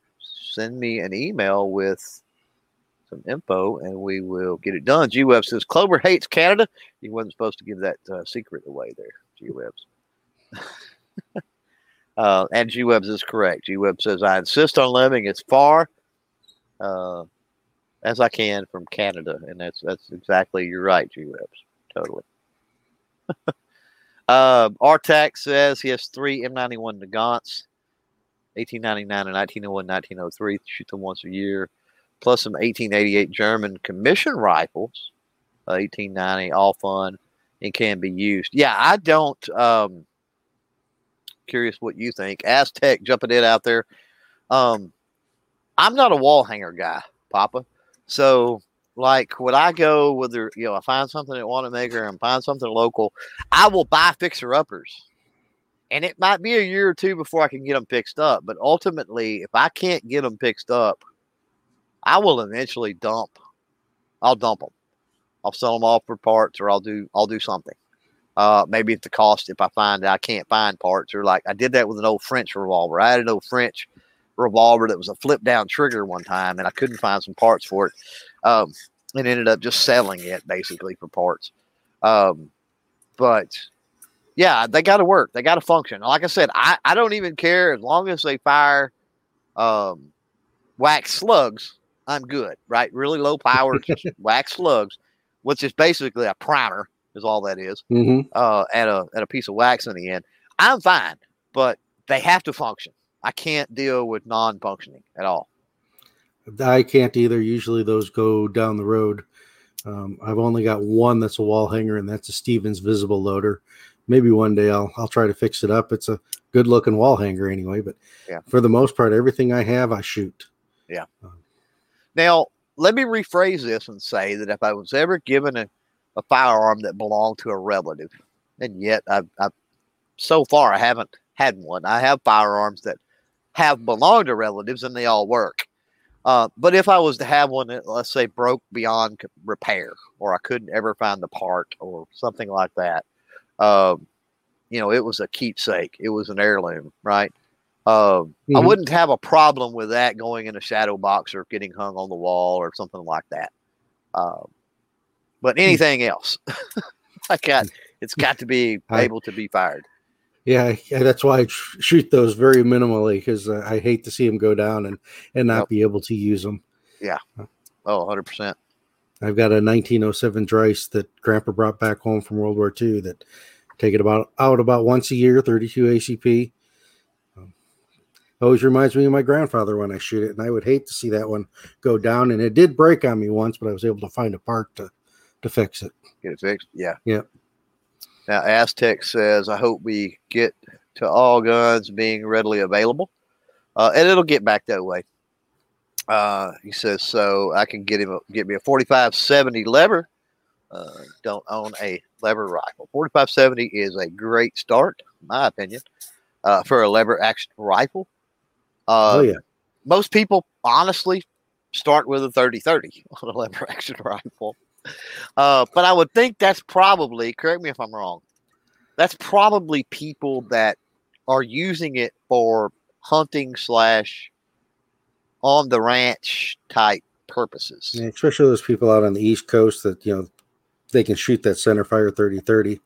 Send me an email with some info and we will get it done. G Web says Clover hates Canada. He wasn't supposed to give that uh, secret away there, G Webs. uh, and G Webs is correct. G Web says I insist on living as far uh, as I can from Canada, and that's that's exactly you're right, G Webs. Totally. Uh, Artax says he has three M91 Nagants, 1899 and 1901, 1903. Shoot them once a year, plus some 1888 German commission rifles, uh, 1890, all fun and can be used. Yeah, I don't. Um, curious what you think. Aztec jumping it out there. Um, I'm not a wall hanger guy, Papa. So like when I go whether you know I find something at Wanenmacher and find something local, I will buy fixer uppers. And it might be a year or two before I can get them fixed up. But ultimately, if I can't get them fixed up, I will eventually dump. I'll dump them. I'll sell them off for parts, or I'll do I'll do something. Uh, maybe at the cost if I find I can't find parts, or like I did that with an old French revolver. I had an old French revolver that was a flip down trigger one time, and I couldn't find some parts for it, um, and ended up just selling it basically for parts. Um, but yeah, they got to work. They got to function. Like I said, I, I don't even care as long as they fire um, wax slugs. I'm good, right? Really low power wax slugs, which is basically a primer, is all that is, Mm-hmm. uh, at a at a piece of wax in the end. I'm fine, but they have to function. I can't deal with non-functioning at all. I can't either. Usually those go down the road. Um, I've only got one that's a wall hanger, and that's a Stevens visible loader. Maybe one day I'll I'll try to fix it up. It's a good looking wall hanger anyway, but Yeah. for the most part, everything I have, I shoot. Yeah. Now, let me rephrase this and say that if I was ever given a, a firearm that belonged to a relative, and yet I've, I've so far I haven't had one. I have firearms that have belonged to relatives and they all work. Uh, but if I was to have one that, let's say, broke beyond repair, or I couldn't ever find the part, or something like that, um, you know, it was a keepsake. It was an heirloom, right? Um, I Mhm. wouldn't have a problem with that going in a shadow box or getting hung on the wall or something like that. Um, but anything else, I got it's got to be I- able to be fired. Yeah, yeah, that's why I sh- shoot those very minimally because uh, I hate to see them go down and and not Yep. be able to use them. Yeah. Oh, 100 percent. I've got a 1907 Dreyse that Grandpa brought back home from World War II that take it about out about once a year, 32 ACP. Um, always reminds me of my grandfather when I shoot it, and I would hate to see that one go down. And it did break on me once, but I was able to find a part to to fix it. Get it fixed. Yeah. Yep. Now, Aztec says, I hope we get to all guns being readily available. Uh, and it'll get back that way. Uh, he says, so I can get him a, get me a 4570 lever. Uh, don't own a lever rifle. 4570 is a great start, in my opinion, uh, for a lever action rifle. Uh, oh yeah, most people honestly start with a 30 30 on a lever action rifle. Uh, but I would think that's probably, correct me if I'm wrong, that's probably people that are using it for hunting slash on the ranch type purposes. Yeah, especially those people out on the East Coast that you know they can shoot that center fire 30-30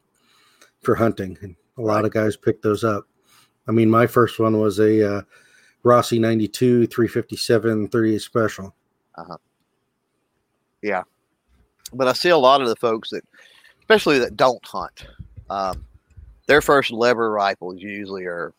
for hunting, and a lot Right. of guys pick those up. I mean, my first one was a uh, Rossi 92 357 38 special. But I see a lot of the folks that, especially that don't hunt, um, their first lever rifles usually are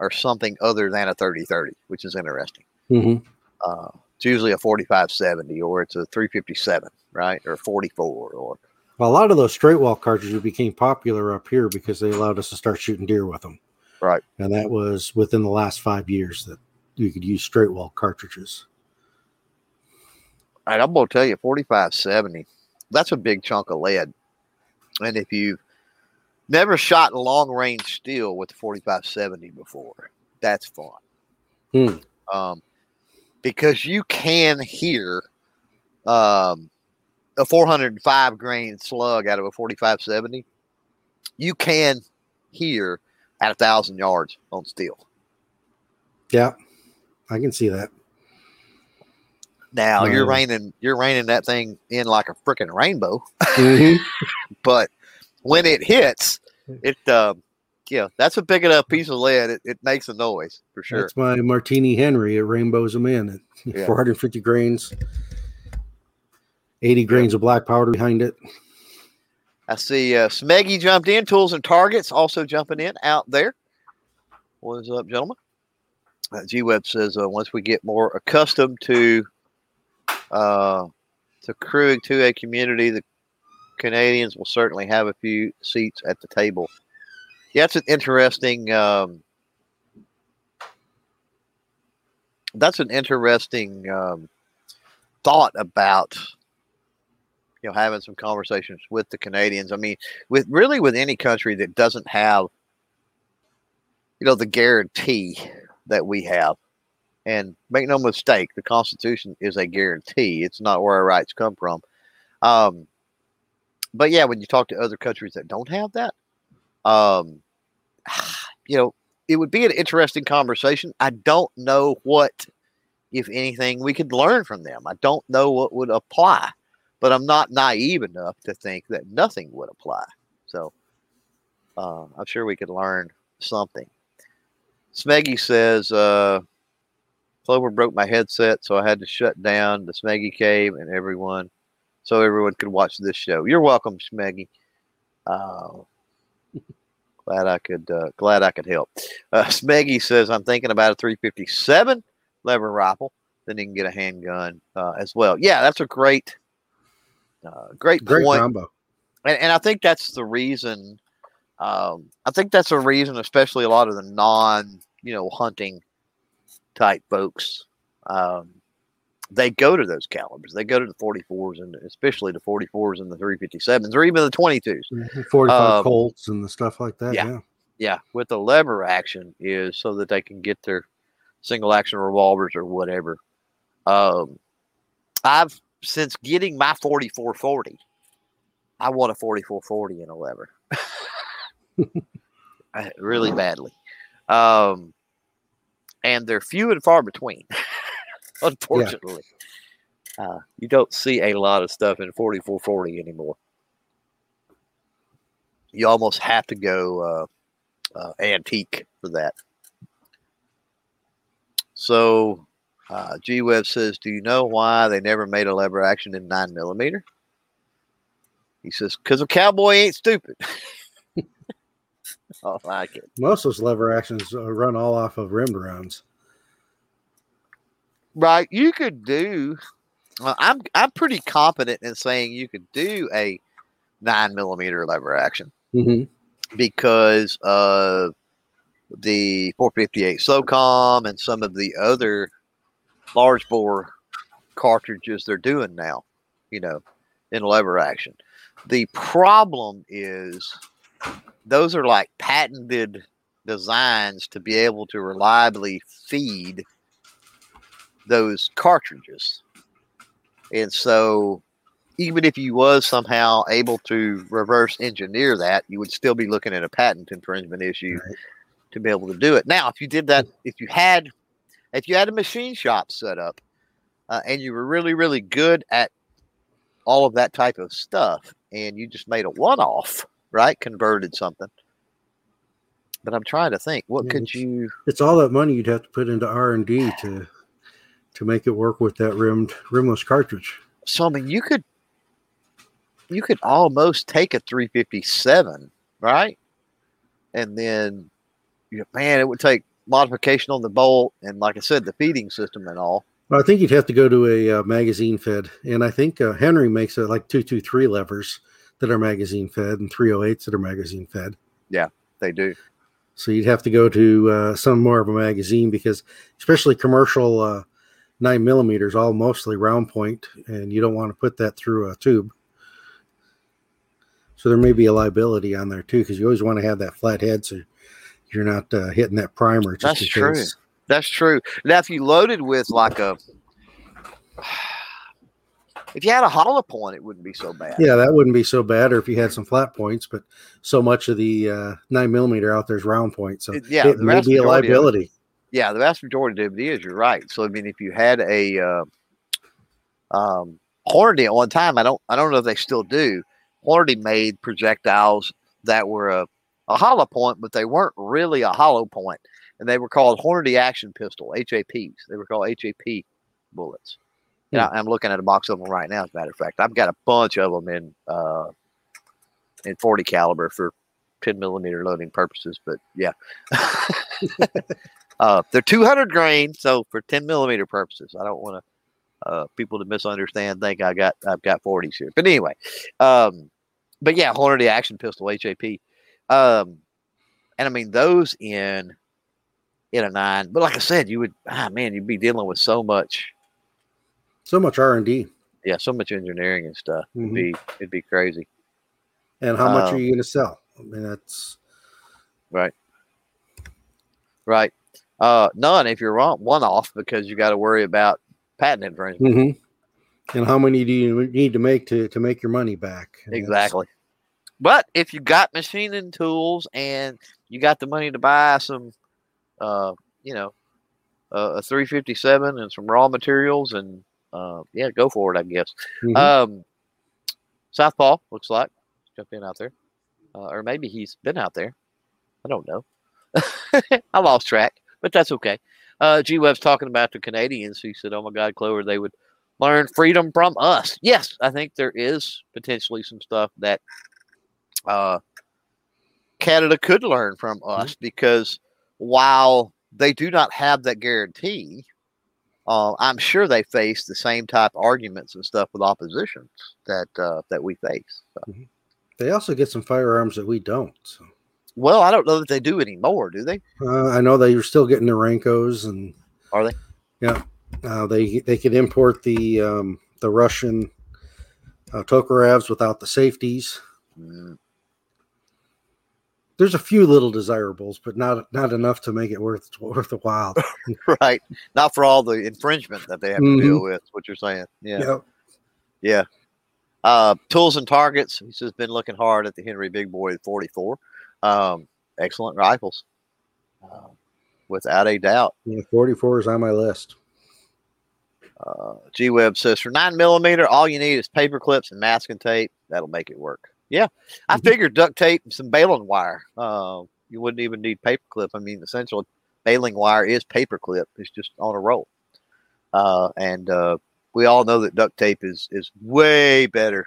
are something other than a 30 30, which is interesting. Mm-hmm. uh, it's usually a 4570 or it's a 357 right or 44 or Well, a lot of those straight wall cartridges became popular up here because they allowed us to start shooting deer with them. Right. And that was within the last five years that you could use straight wall cartridges. and i'm going to tell you 4570 that's a big chunk of lead and if you've never shot long range steel with the 4570 before that's fun Hmm. um, because you can hear um, a 405 grain slug out of a 4570 you can hear at a thousand yards on steel Yeah, I can see that. Now you're raining, you're raining that thing in like a freaking rainbow. Mhm. But when it hits, it, uh, yeah, that's a big enough piece of lead. It, it makes a noise for sure. That's my Martini Henry. It rainbows them in at Yeah. 450 grains, 80 grains of black powder behind it. I see uh, Smeggy jumped in. Tools and targets also jumping in out there. What is up, gentlemen? Uh, G Web says uh, once we get more accustomed to uh, to crewing to a community, the Canadians will certainly have a few seats at the table. Yeah, it's an interesting. Um, that's an interesting um, thought about you know having some conversations with the Canadians. I mean, with really with any country that doesn't have you know the guarantee that we have. And make no mistake, the Constitution is a guarantee. It's not where our rights come from. Um, but yeah, when you talk to other countries that don't have that, um, you know, it would be an interesting conversation. I don't know what, if anything, we could learn from them. I don't know what would apply, but I'm not naive enough to think that nothing would apply. So uh, I'm sure we could learn something. Smeggy says, uh, Clover broke my headset, so I had to shut down the Smeggy Cave and everyone, so everyone could watch this show. You're welcome, Smeggy. Uh, glad I could uh, glad I could help. Uh, Smeggy says I'm thinking about a 357 lever rifle. Then you can get a handgun uh, as well. Yeah, that's a great, uh, great, Great point. combo. And, and I think that's the reason. Um, I think that's a reason, especially a lot of the non, you know, hunting type folks, um, they go to those calibers. They go to the 44s and especially the 44s and the 357s or even the 22s. Mhm. 45 Um, Colts and the stuff like that. yeah. Yeah. Yeah, with the lever action is so that they can get their single action revolvers or whatever. Um, I've since getting my 4440, I want a 4440 in a lever. I- really badly. Um, and they're few and far between, unfortunately. Uh, you don't see a lot of stuff in 4440 anymore. You almost have to go uh, uh, antique for that. So, uh, G Web says, Do you know why they never made a lever action in 9 millimeter? He says, Because a cowboy ain't stupid. I like it. Most of those lever actions uh, run all off of rimmed rounds. Right. You could do, well, I'm, I'm pretty confident in saying you could do a 9 millimeter lever action. Mm-hmm. because of the 458 SOCOM and some of the other large bore cartridges they're doing now, you know, in lever action. The problem is those are like patented designs to be able to reliably feed those cartridges. And so even if you was somehow able to reverse engineer that, you would still be looking at a patent infringement issue Right. to be able to do it. Now, if you did that, if you had, if you had a machine shop set up, uh, and you were really, really good at all of that type of stuff, and you just made a one-off, right? Converted something. But I'm trying to think, what Yeah, could you? It's all that money you'd have to put into R and D to to make it work with that rimmed rimless cartridge. So I mean, you could, you could almost take a 357, right? And then, you know, man, it would take modification on the bolt and, like I said, the feeding system and all. Well, I think you'd have to go to a uh, magazine fed, and I think uh, Henry makes it like two two three levers that are magazine fed and three oh eights that are magazine fed. Yeah, they do. So you'd have to go to uh, some more of a magazine because, especially commercial uh, nine millimeters, all mostly round point, and you don't want to put that through a tube. So there may be a liability on there too, because you always want to have that flat head, so you're not uh, hitting that primer. Just That's true. That's true. Now, if you loaded with like a, if you had a hollow point, it wouldn't be so bad. Yeah, that wouldn't be so bad, or if you had some flat points. But so much of the uh, nine millimeter out there is round point, so It- yeah, it the may vast be a it- Yeah, the vast majority of it is. You're right. So I mean, if you had a uh, um, Hornady at one time, I don't, I don't know if they still do. Hornady made projectiles that were a, a hollow point, but they weren't really a hollow point, and they were called Hornady Action Pistol (HAPs). They were called HAP bullets. And I, I'm looking at a box of them right now. As a matter of fact, I've got a bunch of them in uh, in 40 caliber for 10 millimeter loading purposes. But yeah, uh, they're 200 grain, so for 10 millimeter purposes, I don't want to uh, people to misunderstand think I got I've got 40s here. But anyway, um, but yeah, Hornady action pistol HAP, um, and I mean those in in a nine. But like I said, you would ah man, you'd be dealing with so much, So much R and D. yeah, so much engineering and stuff. It'd Mhm. be it'd be crazy. And how much Um, are you going to sell? I mean, that's Right. Right. Uh, none if you're one off because you got to worry about patent infringement. Mhm. and how many do you need to make to to make your money back? And Exactly. But if you got machining tools and you got the money to buy some, uh, you know, uh, a 357 and some raw materials and, uh, yeah, go for it, I guess. Mhm. Um, Southpaw looks like jump in out there, uh, or maybe he's been out there. I don't know. I lost track, but that's okay. Uh, G Web's talking about the Canadians. He said, "Oh my God, Clover, they would learn freedom from us." Yes, I think there is potentially some stuff that uh, Canada could learn from us because while they do not have that guarantee, uh, I'm sure they face the same type of arguments and stuff with oppositions that uh, that we face. So, they also get some firearms that we don't. So. well, I don't know that they do anymore, do they? Uh, I know they are still getting the Rankos, and Are they? Yeah, uh, they they could import the um, the Russian uh, Tokarevs without the safeties. Mm, There's a few little desirables, but not not enough to make it worth worth the while. right. Not for all the infringement that they have to deal with. What you're saying? Yeah. Yep. Yeah. Uh, tools and targets. He's just been looking hard at the Henry Big Boy 44. Um, excellent rifles, uh, without a doubt. Yeah, 44 is on my list. Uh, G Web says for nine millimeter, all you need is paper clips and masking tape. That'll make it work. Yeah, I Mhm. figured duct tape and some baling wire. Uh, you wouldn't even need paper clip. I mean, essential baling wire is paper clip. It's just on a roll. Uh, and uh, we all know that duct tape is is way better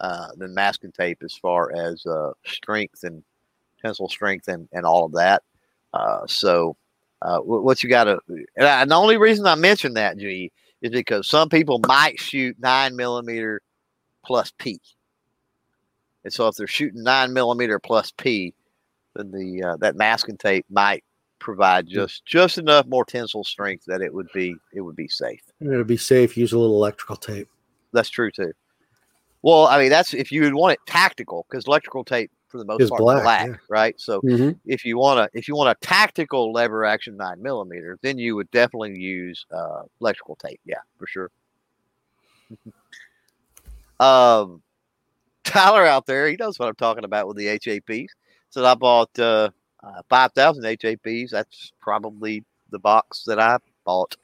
uh, than masking tape as far as uh, strength and tensile strength and, and all of that. Uh, so, uh, wh- what you got to, and, and the only reason I mentioned that, G, is because some people might shoot nine millimeter plus P. And so if they're shooting nine millimeter plus P, then the uh, that masking tape might provide just just enough more tensile strength that it would be it would be safe. It'll be safe. Use a little electrical tape. That's true too. Well, I mean that's if you would want it tactical because electrical tape for the most Is part black, black, yeah. right? So if you want to if you want a tactical lever action nine millimeter, then you would definitely use uh, electrical tape. Yeah, for sure. um, Tyler out there, he knows what I'm talking about with the HAPs. So I bought uh, uh, five thousand HAPs. That's probably the box that I bought.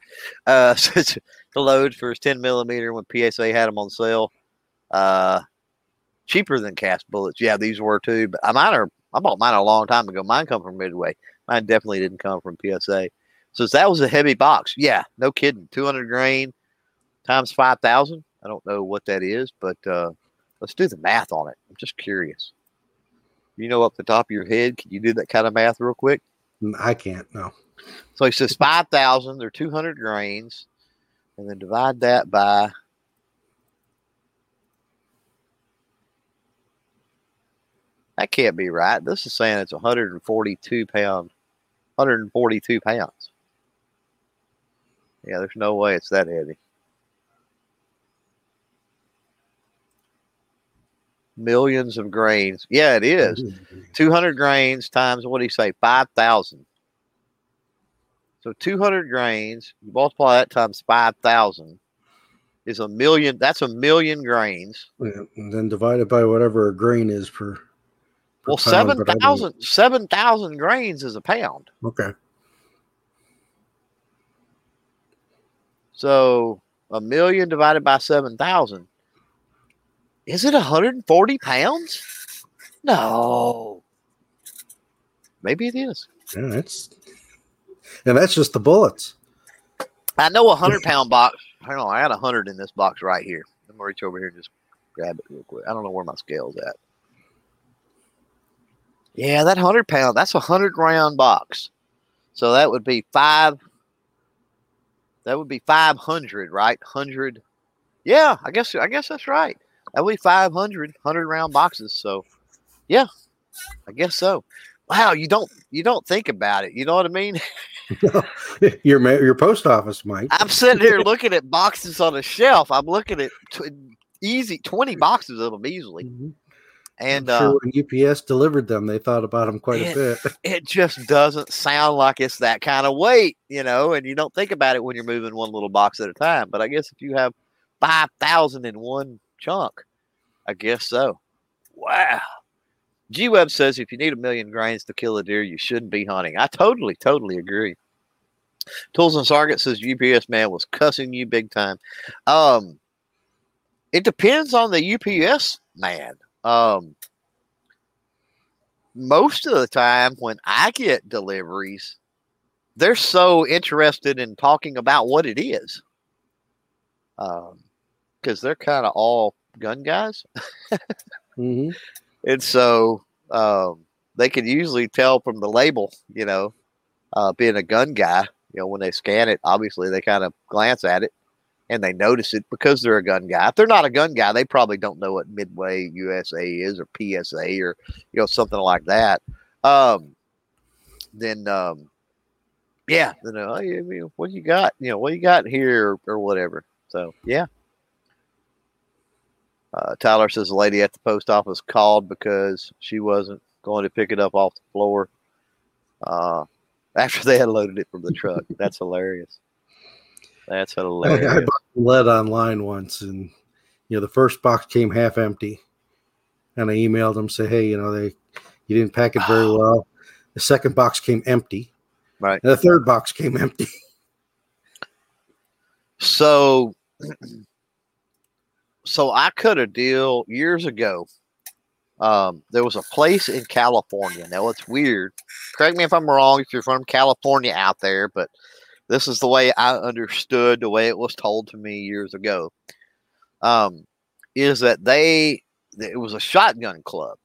Uh, the load for his 10 millimeter when PSA had them on sale. Uh, cheaper than cast bullets. Yeah, these were too. But I mine are I bought mine a long time ago. Mine come from Midway. Mine definitely didn't come from PSA. So that was a heavy box. Yeah, no kidding. 200 grain times 5,000. I don't know what that is, but uh, let's do the math on it. I'm just curious. You know, up the top of your head, can you do that kind of math real quick? I can't. No. So he says 5,000, they're 200 grains, and then divide that by. That can't be right. This is saying it's 142 pound, 142 pounds. Yeah, there's no way it's that heavy. Millions of grains. Yeah, it is. Mm-hmm. 200 grains times what do you say? 5,000. So 200 grains, you multiply that times 5,000 is a million. That's a million grains. Yeah, and then divided by whatever a grain is per. per Well, pound, but I don't- 7,000 7,000 grains is a pound. Okay. So a million divided by 7,000. Is it 140 pounds? No. Maybe it is. Yeah, that's. And that's just the bullets. I know a hundred pound box. Hang on, I got a hundred in this box right here. I'm gonna reach over here and just grab it real quick. I don't know where my scale's at. Yeah, that hundred pound. That's a hundred round box. So that would be five. That would be five hundred, right? Hundred. Yeah, I guess. I guess that's right. That would be 500, 100 round boxes. So, yeah, I guess so. Wow, you don't you don't think about it. You know what I mean? your your post office mike I'm sitting here looking at boxes on a shelf. I'm looking at t- easy twenty boxes of them easily. Mhm. And I'm sure uh, when UPS delivered them, they thought about them quite a bit. it just doesn't sound like it's that kind of weight, you know, and you don't think about it when you're moving one little box at a time. But I guess if you have 5,000 in one chunk, I guess so. Wow. G Web says if you need a million grains to kill a deer, you shouldn't be hunting. I totally, totally agree. Tools and targets says UPS man was cussing you big time. Um, it depends on the UPS man. Um, most of the time when I get deliveries, they're so interested in talking about what it is. Um, because they're kind of all gun guys. hmm And so um, they can usually tell from the label, you know, uh, being a gun guy, you know, when they scan it, obviously they kind of glance at it and they notice it because they're a gun guy. If they're not a gun guy, they probably don't know what Midway USA is or PSA or, you know, something like that. Um, then, um, yeah, then, oh, yeah, I what you got? You know, what you got here or, or whatever. So, yeah. Uh, Tyler says the lady at the post office called because she wasn't going to pick it up off the floor uh, after they had loaded it from the truck. That's hilarious. That's I, I bought lead online once, and you know the first box came half empty, and I emailed them say, hey, you know they you didn't pack it very well. The second box came empty, Right. And the third box came empty. So, so I cut a deal years ago. Um, there was a place in California. Now it's weird. Correct me if I'm wrong if you're from California out there, but this is the way I understood the way it was told to me years ago. Um, is that they it was a shotgun club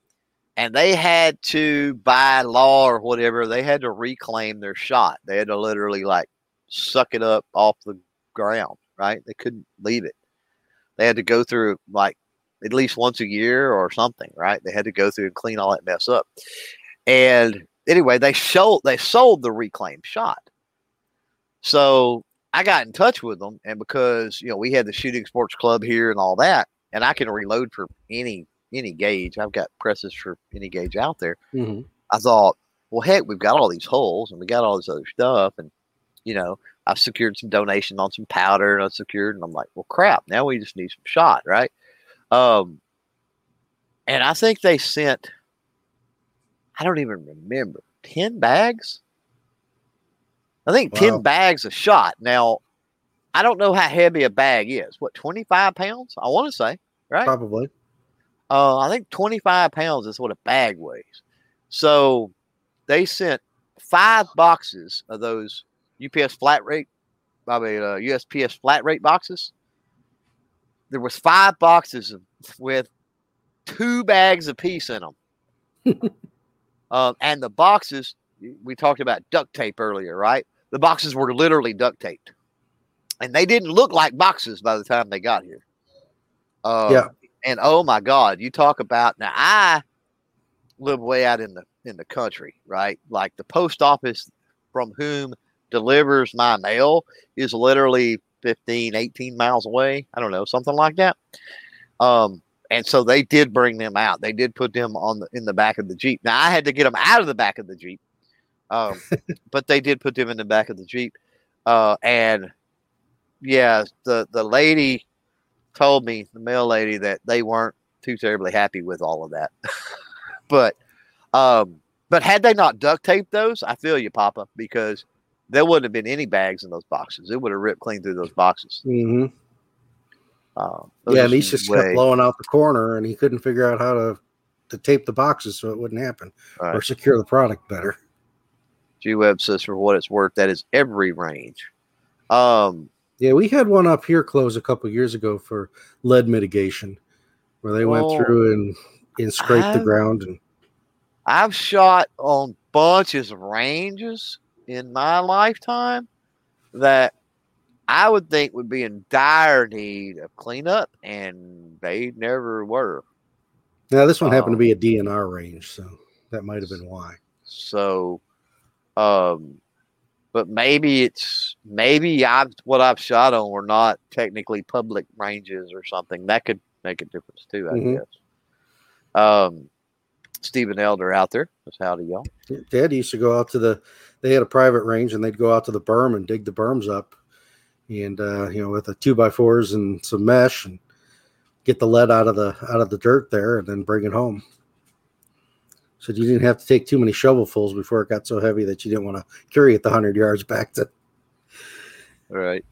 and they had to by law or whatever they had to reclaim their shot they had to literally like suck it up off the ground right they couldn't leave it they had to go through like at least once a year or something right they had to go through and clean all that mess up and anyway they sold they sold the reclaimed shot so i got in touch with them and because you know we had the shooting sports club here and all that and i can reload for any any gauge i've got presses for any gauge out there Mhm. I thought, well, heck, we've got all these holes and we got all this other stuff. And, you know, I've secured some donation on some powder and I secured, And I'm like, well, crap, now we just need some shot, right? Um, and I think they sent, I don't even remember, 10 bags? I think 10 Wow. bags of shot. Now, I don't know how heavy a bag is. What, 25 pounds? I want to say, right? Probably. Uh, I think 25 pounds is what a bag weighs. So they sent five boxes of those UPS flat rate, I mean, uh, USPS flat rate boxes. There was five boxes of, with two bags apiece in them. um, and the boxes, we talked about duct tape earlier, right? The boxes were literally duct taped. And they didn't look like boxes by the time they got here. Uh, Yeah. and oh my god you talk about now i live way out in the in the country right like the post office from whom delivers my mail is literally 15 18 miles away. I don't know something like that. Um and so they did bring them out. They did put them on the in the back of the jeep. Now i had to get them out of the back of the jeep um but they did put them in the back of the jeep. Uh and yeah the the lady told me the mail lady that they weren't too terribly happy with all of that. but um but had they not duct taped those, I feel you, Papa, because there wouldn't have been any bags in those boxes. It would have ripped clean through those boxes. hmm Um, those Yeah, and he just kept blowing out the corner, and he couldn't figure out how to to tape the boxes so it wouldn't happen or secure the product better. G Web says for what it's worth, that is every range. Um, Yeah, we had one up here close a couple years ago for lead mitigation, where they went Oh. through and and scraped the I've- ground and I've shot on bunches of ranges in my lifetime that I would think would be in dire need of cleanup, and they never were. Now, this one happened Um, to be a DNR range, so that might have been why. So, um, but maybe it's maybe I've what I've shot on were not technically public ranges or something. That could make a difference too, I Mhm. guess. Um, Stephen Elder out there. That's howdy y'all. Dad used to go out to the. They had a private range, and they'd go out to the berm and dig the berms up, and uh, you know, with the two by fours and some mesh, and get the lead out of the out of the dirt there, and then bring it home. So you didn't have to take too many shovelfuls before it got so heavy that you didn't want to carry it the hundred yards back to. All right.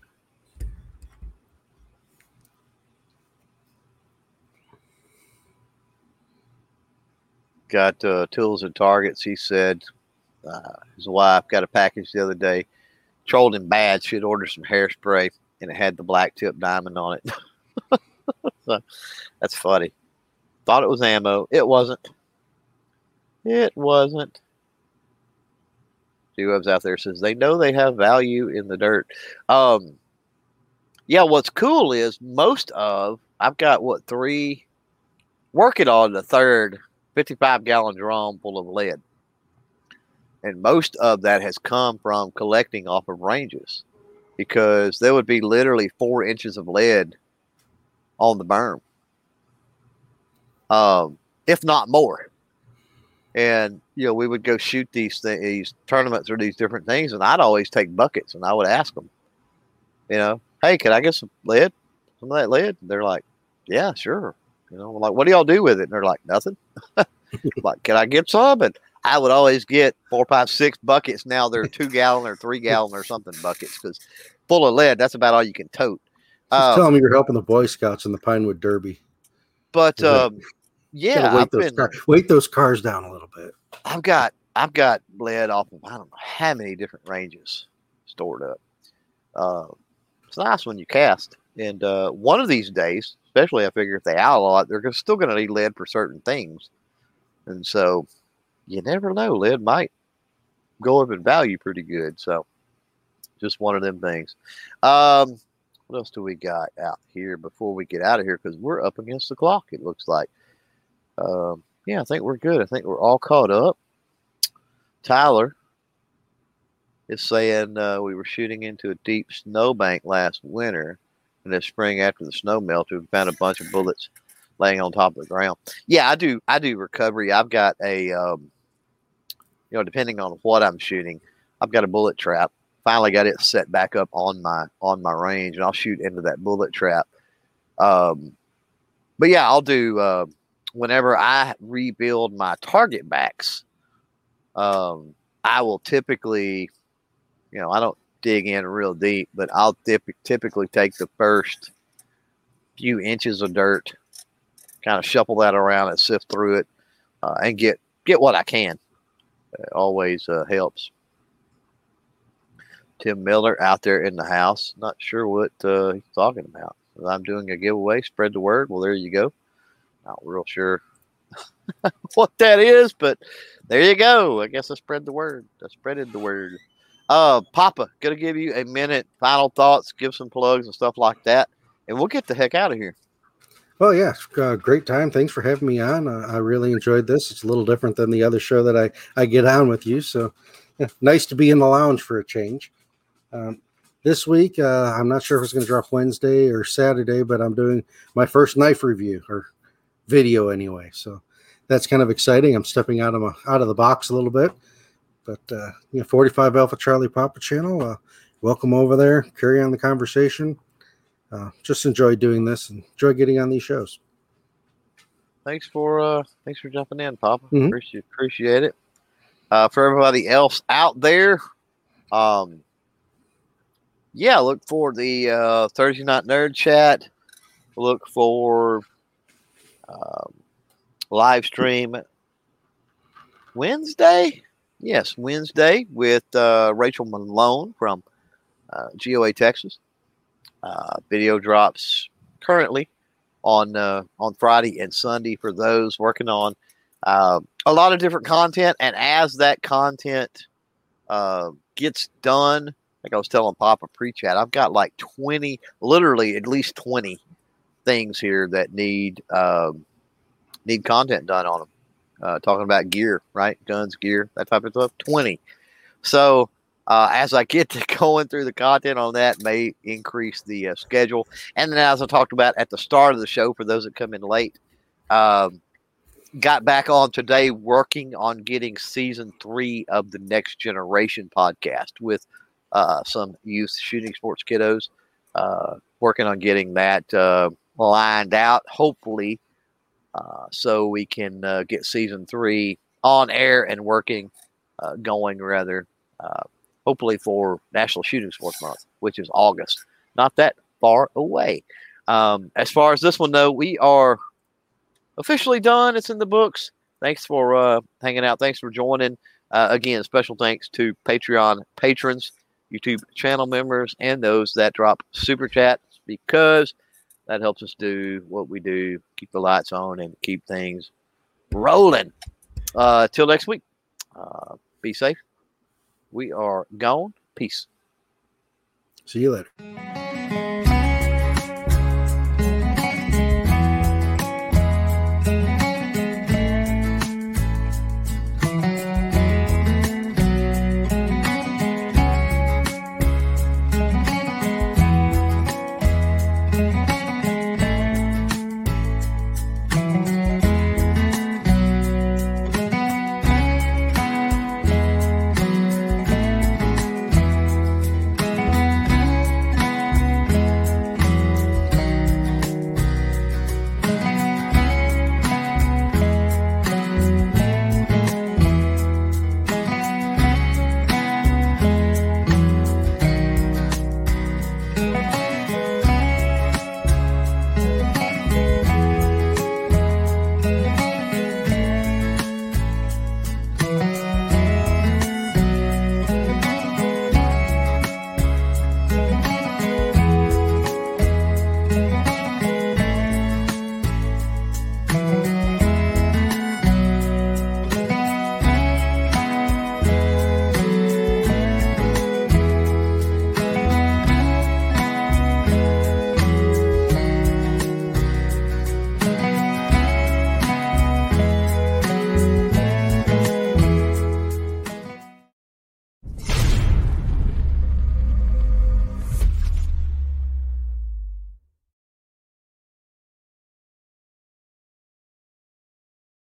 Got uh, tools and targets. He said uh, his wife got a package the other day. Trolled him bad. She'd ordered some hairspray and it had the black tip diamond on it. So, that's funny. Thought it was ammo. It wasn't. It wasn't. G-Web's out there says they know they have value in the dirt. Um, yeah, what's cool is most of I've got what three working on the third 55 gallon drum full of lead. And most of that has come from collecting off of ranges because there would be literally four inches of lead on the berm, um, if not more. And you know, we would go shoot these th- these tournaments or these different things, and I'd always take buckets and I would ask them, you know, hey, can I get some lead, some of that lead? And they're like, yeah, sure. You know, I'm like, what do y'all do with it? And they're like, nothing. like, can I get some? And I would always get four, five, six buckets. Now they're two gallon or three gallon or something buckets because full of lead. That's about all you can tote. Just Um, tell them you're helping the Boy Scouts in the Pinewood Derby. but Yeah. um, yeah, weight I've those been, car- weight those cars down a little bit. I've got I've got lead off of I don't know how many different ranges stored up. Uh, it's nice when you cast, and uh, one of these days, especially I figure if they out a lot, they're still going to need lead for certain things, and so you never know. Lead might go up in value pretty good. So just one of them things. Um, what else do we got out here before we get out of here? Because we're up against the clock. It looks like. Um, yeah, I think we're good. I think we're all caught up. Tyler is saying uh, we were shooting into a deep snowbank last winter, this spring after the snow melted, we found a bunch of bullets laying on top of the ground. Yeah, I do. I do recovery. I've got a, um, you know, depending on what I'm shooting, I've got a bullet trap. Finally, got it set back up on my on my range, and I'll shoot into that bullet trap. Um, but yeah, I'll do. Uh, whenever I rebuild my target backs, um, I will typically, you know, I don't dig in real deep, but I'll typ- typically take the first few inches of dirt, kind of shuffle that around and sift through it, uh, and get get what I can. It always uh, helps. Tim Miller out there in the house. Not sure what uh, he's talking about. I'm doing a giveaway. Spread the word. Well, there you go. Not real sure what that is, but there you go. I guess I spread the word. I spreaded the word. Uh, Papa, gonna give you a minute. Final thoughts. Give some plugs and stuff like that, and we'll get the heck out of here. Well, yeah, uh, great time. Thanks for having me on. Uh, I really enjoyed this. It's a little different than the other show that I, I get on with you. So yeah, nice to be in the lounge for a change. Um, this week, uh, I'm not sure if it's going to drop Wednesday or Saturday, but I'm doing my first knife review or video anyway. So that's kind of exciting. I'm stepping out of my, out of the box a little bit. But uh, you know, 45 Alpha Charlie Papa channel. Uh, welcome over there. Carry on the conversation. Uh, just enjoy doing this and enjoy getting on these shows. Thanks for uh, thanks for jumping in, Papa. Mhm. Appreciate appreciate it. Uh, for everybody else out there, um, yeah, look for the uh, Thursday night nerd chat. Look for um, live stream Wednesday. Yes, Wednesday with uh, Rachel Malone from uh, GOA Texas. Uh, video drops currently on uh, on Friday and Sunday for those working on uh, a lot of different content, and as that content uh, gets done, like I was telling Papa pre-chat, I've got like twenty, literally at least twenty things here that need um, need content done on them. Uh, talking about gear, right? Guns, gear, that type of stuff. Twenty. So uh, as I get to going through the content on that, may increase the uh, schedule. And then, as I talked about at the start of the show, for those that come in late, um, got back on today working on getting season three of the Next Generation podcast with uh, some youth shooting sports kiddos. Uh, working on getting that uh, lined out, hopefully, uh, so we can uh, get season three on air and working, uh, going rather, hopefully for National Shooting Sports Month, which is August. Not that far away. Um, as far as this one, though, we are officially done. It's in the books. Thanks for uh, hanging out. Thanks for joining. Uh, again, special thanks to Patreon patrons, YouTube channel members, and those that drop super chats because that helps us do what we do, keep the lights on, and keep things rolling. Uh, till next week, uh, be safe. We are gone. Peace. See you later.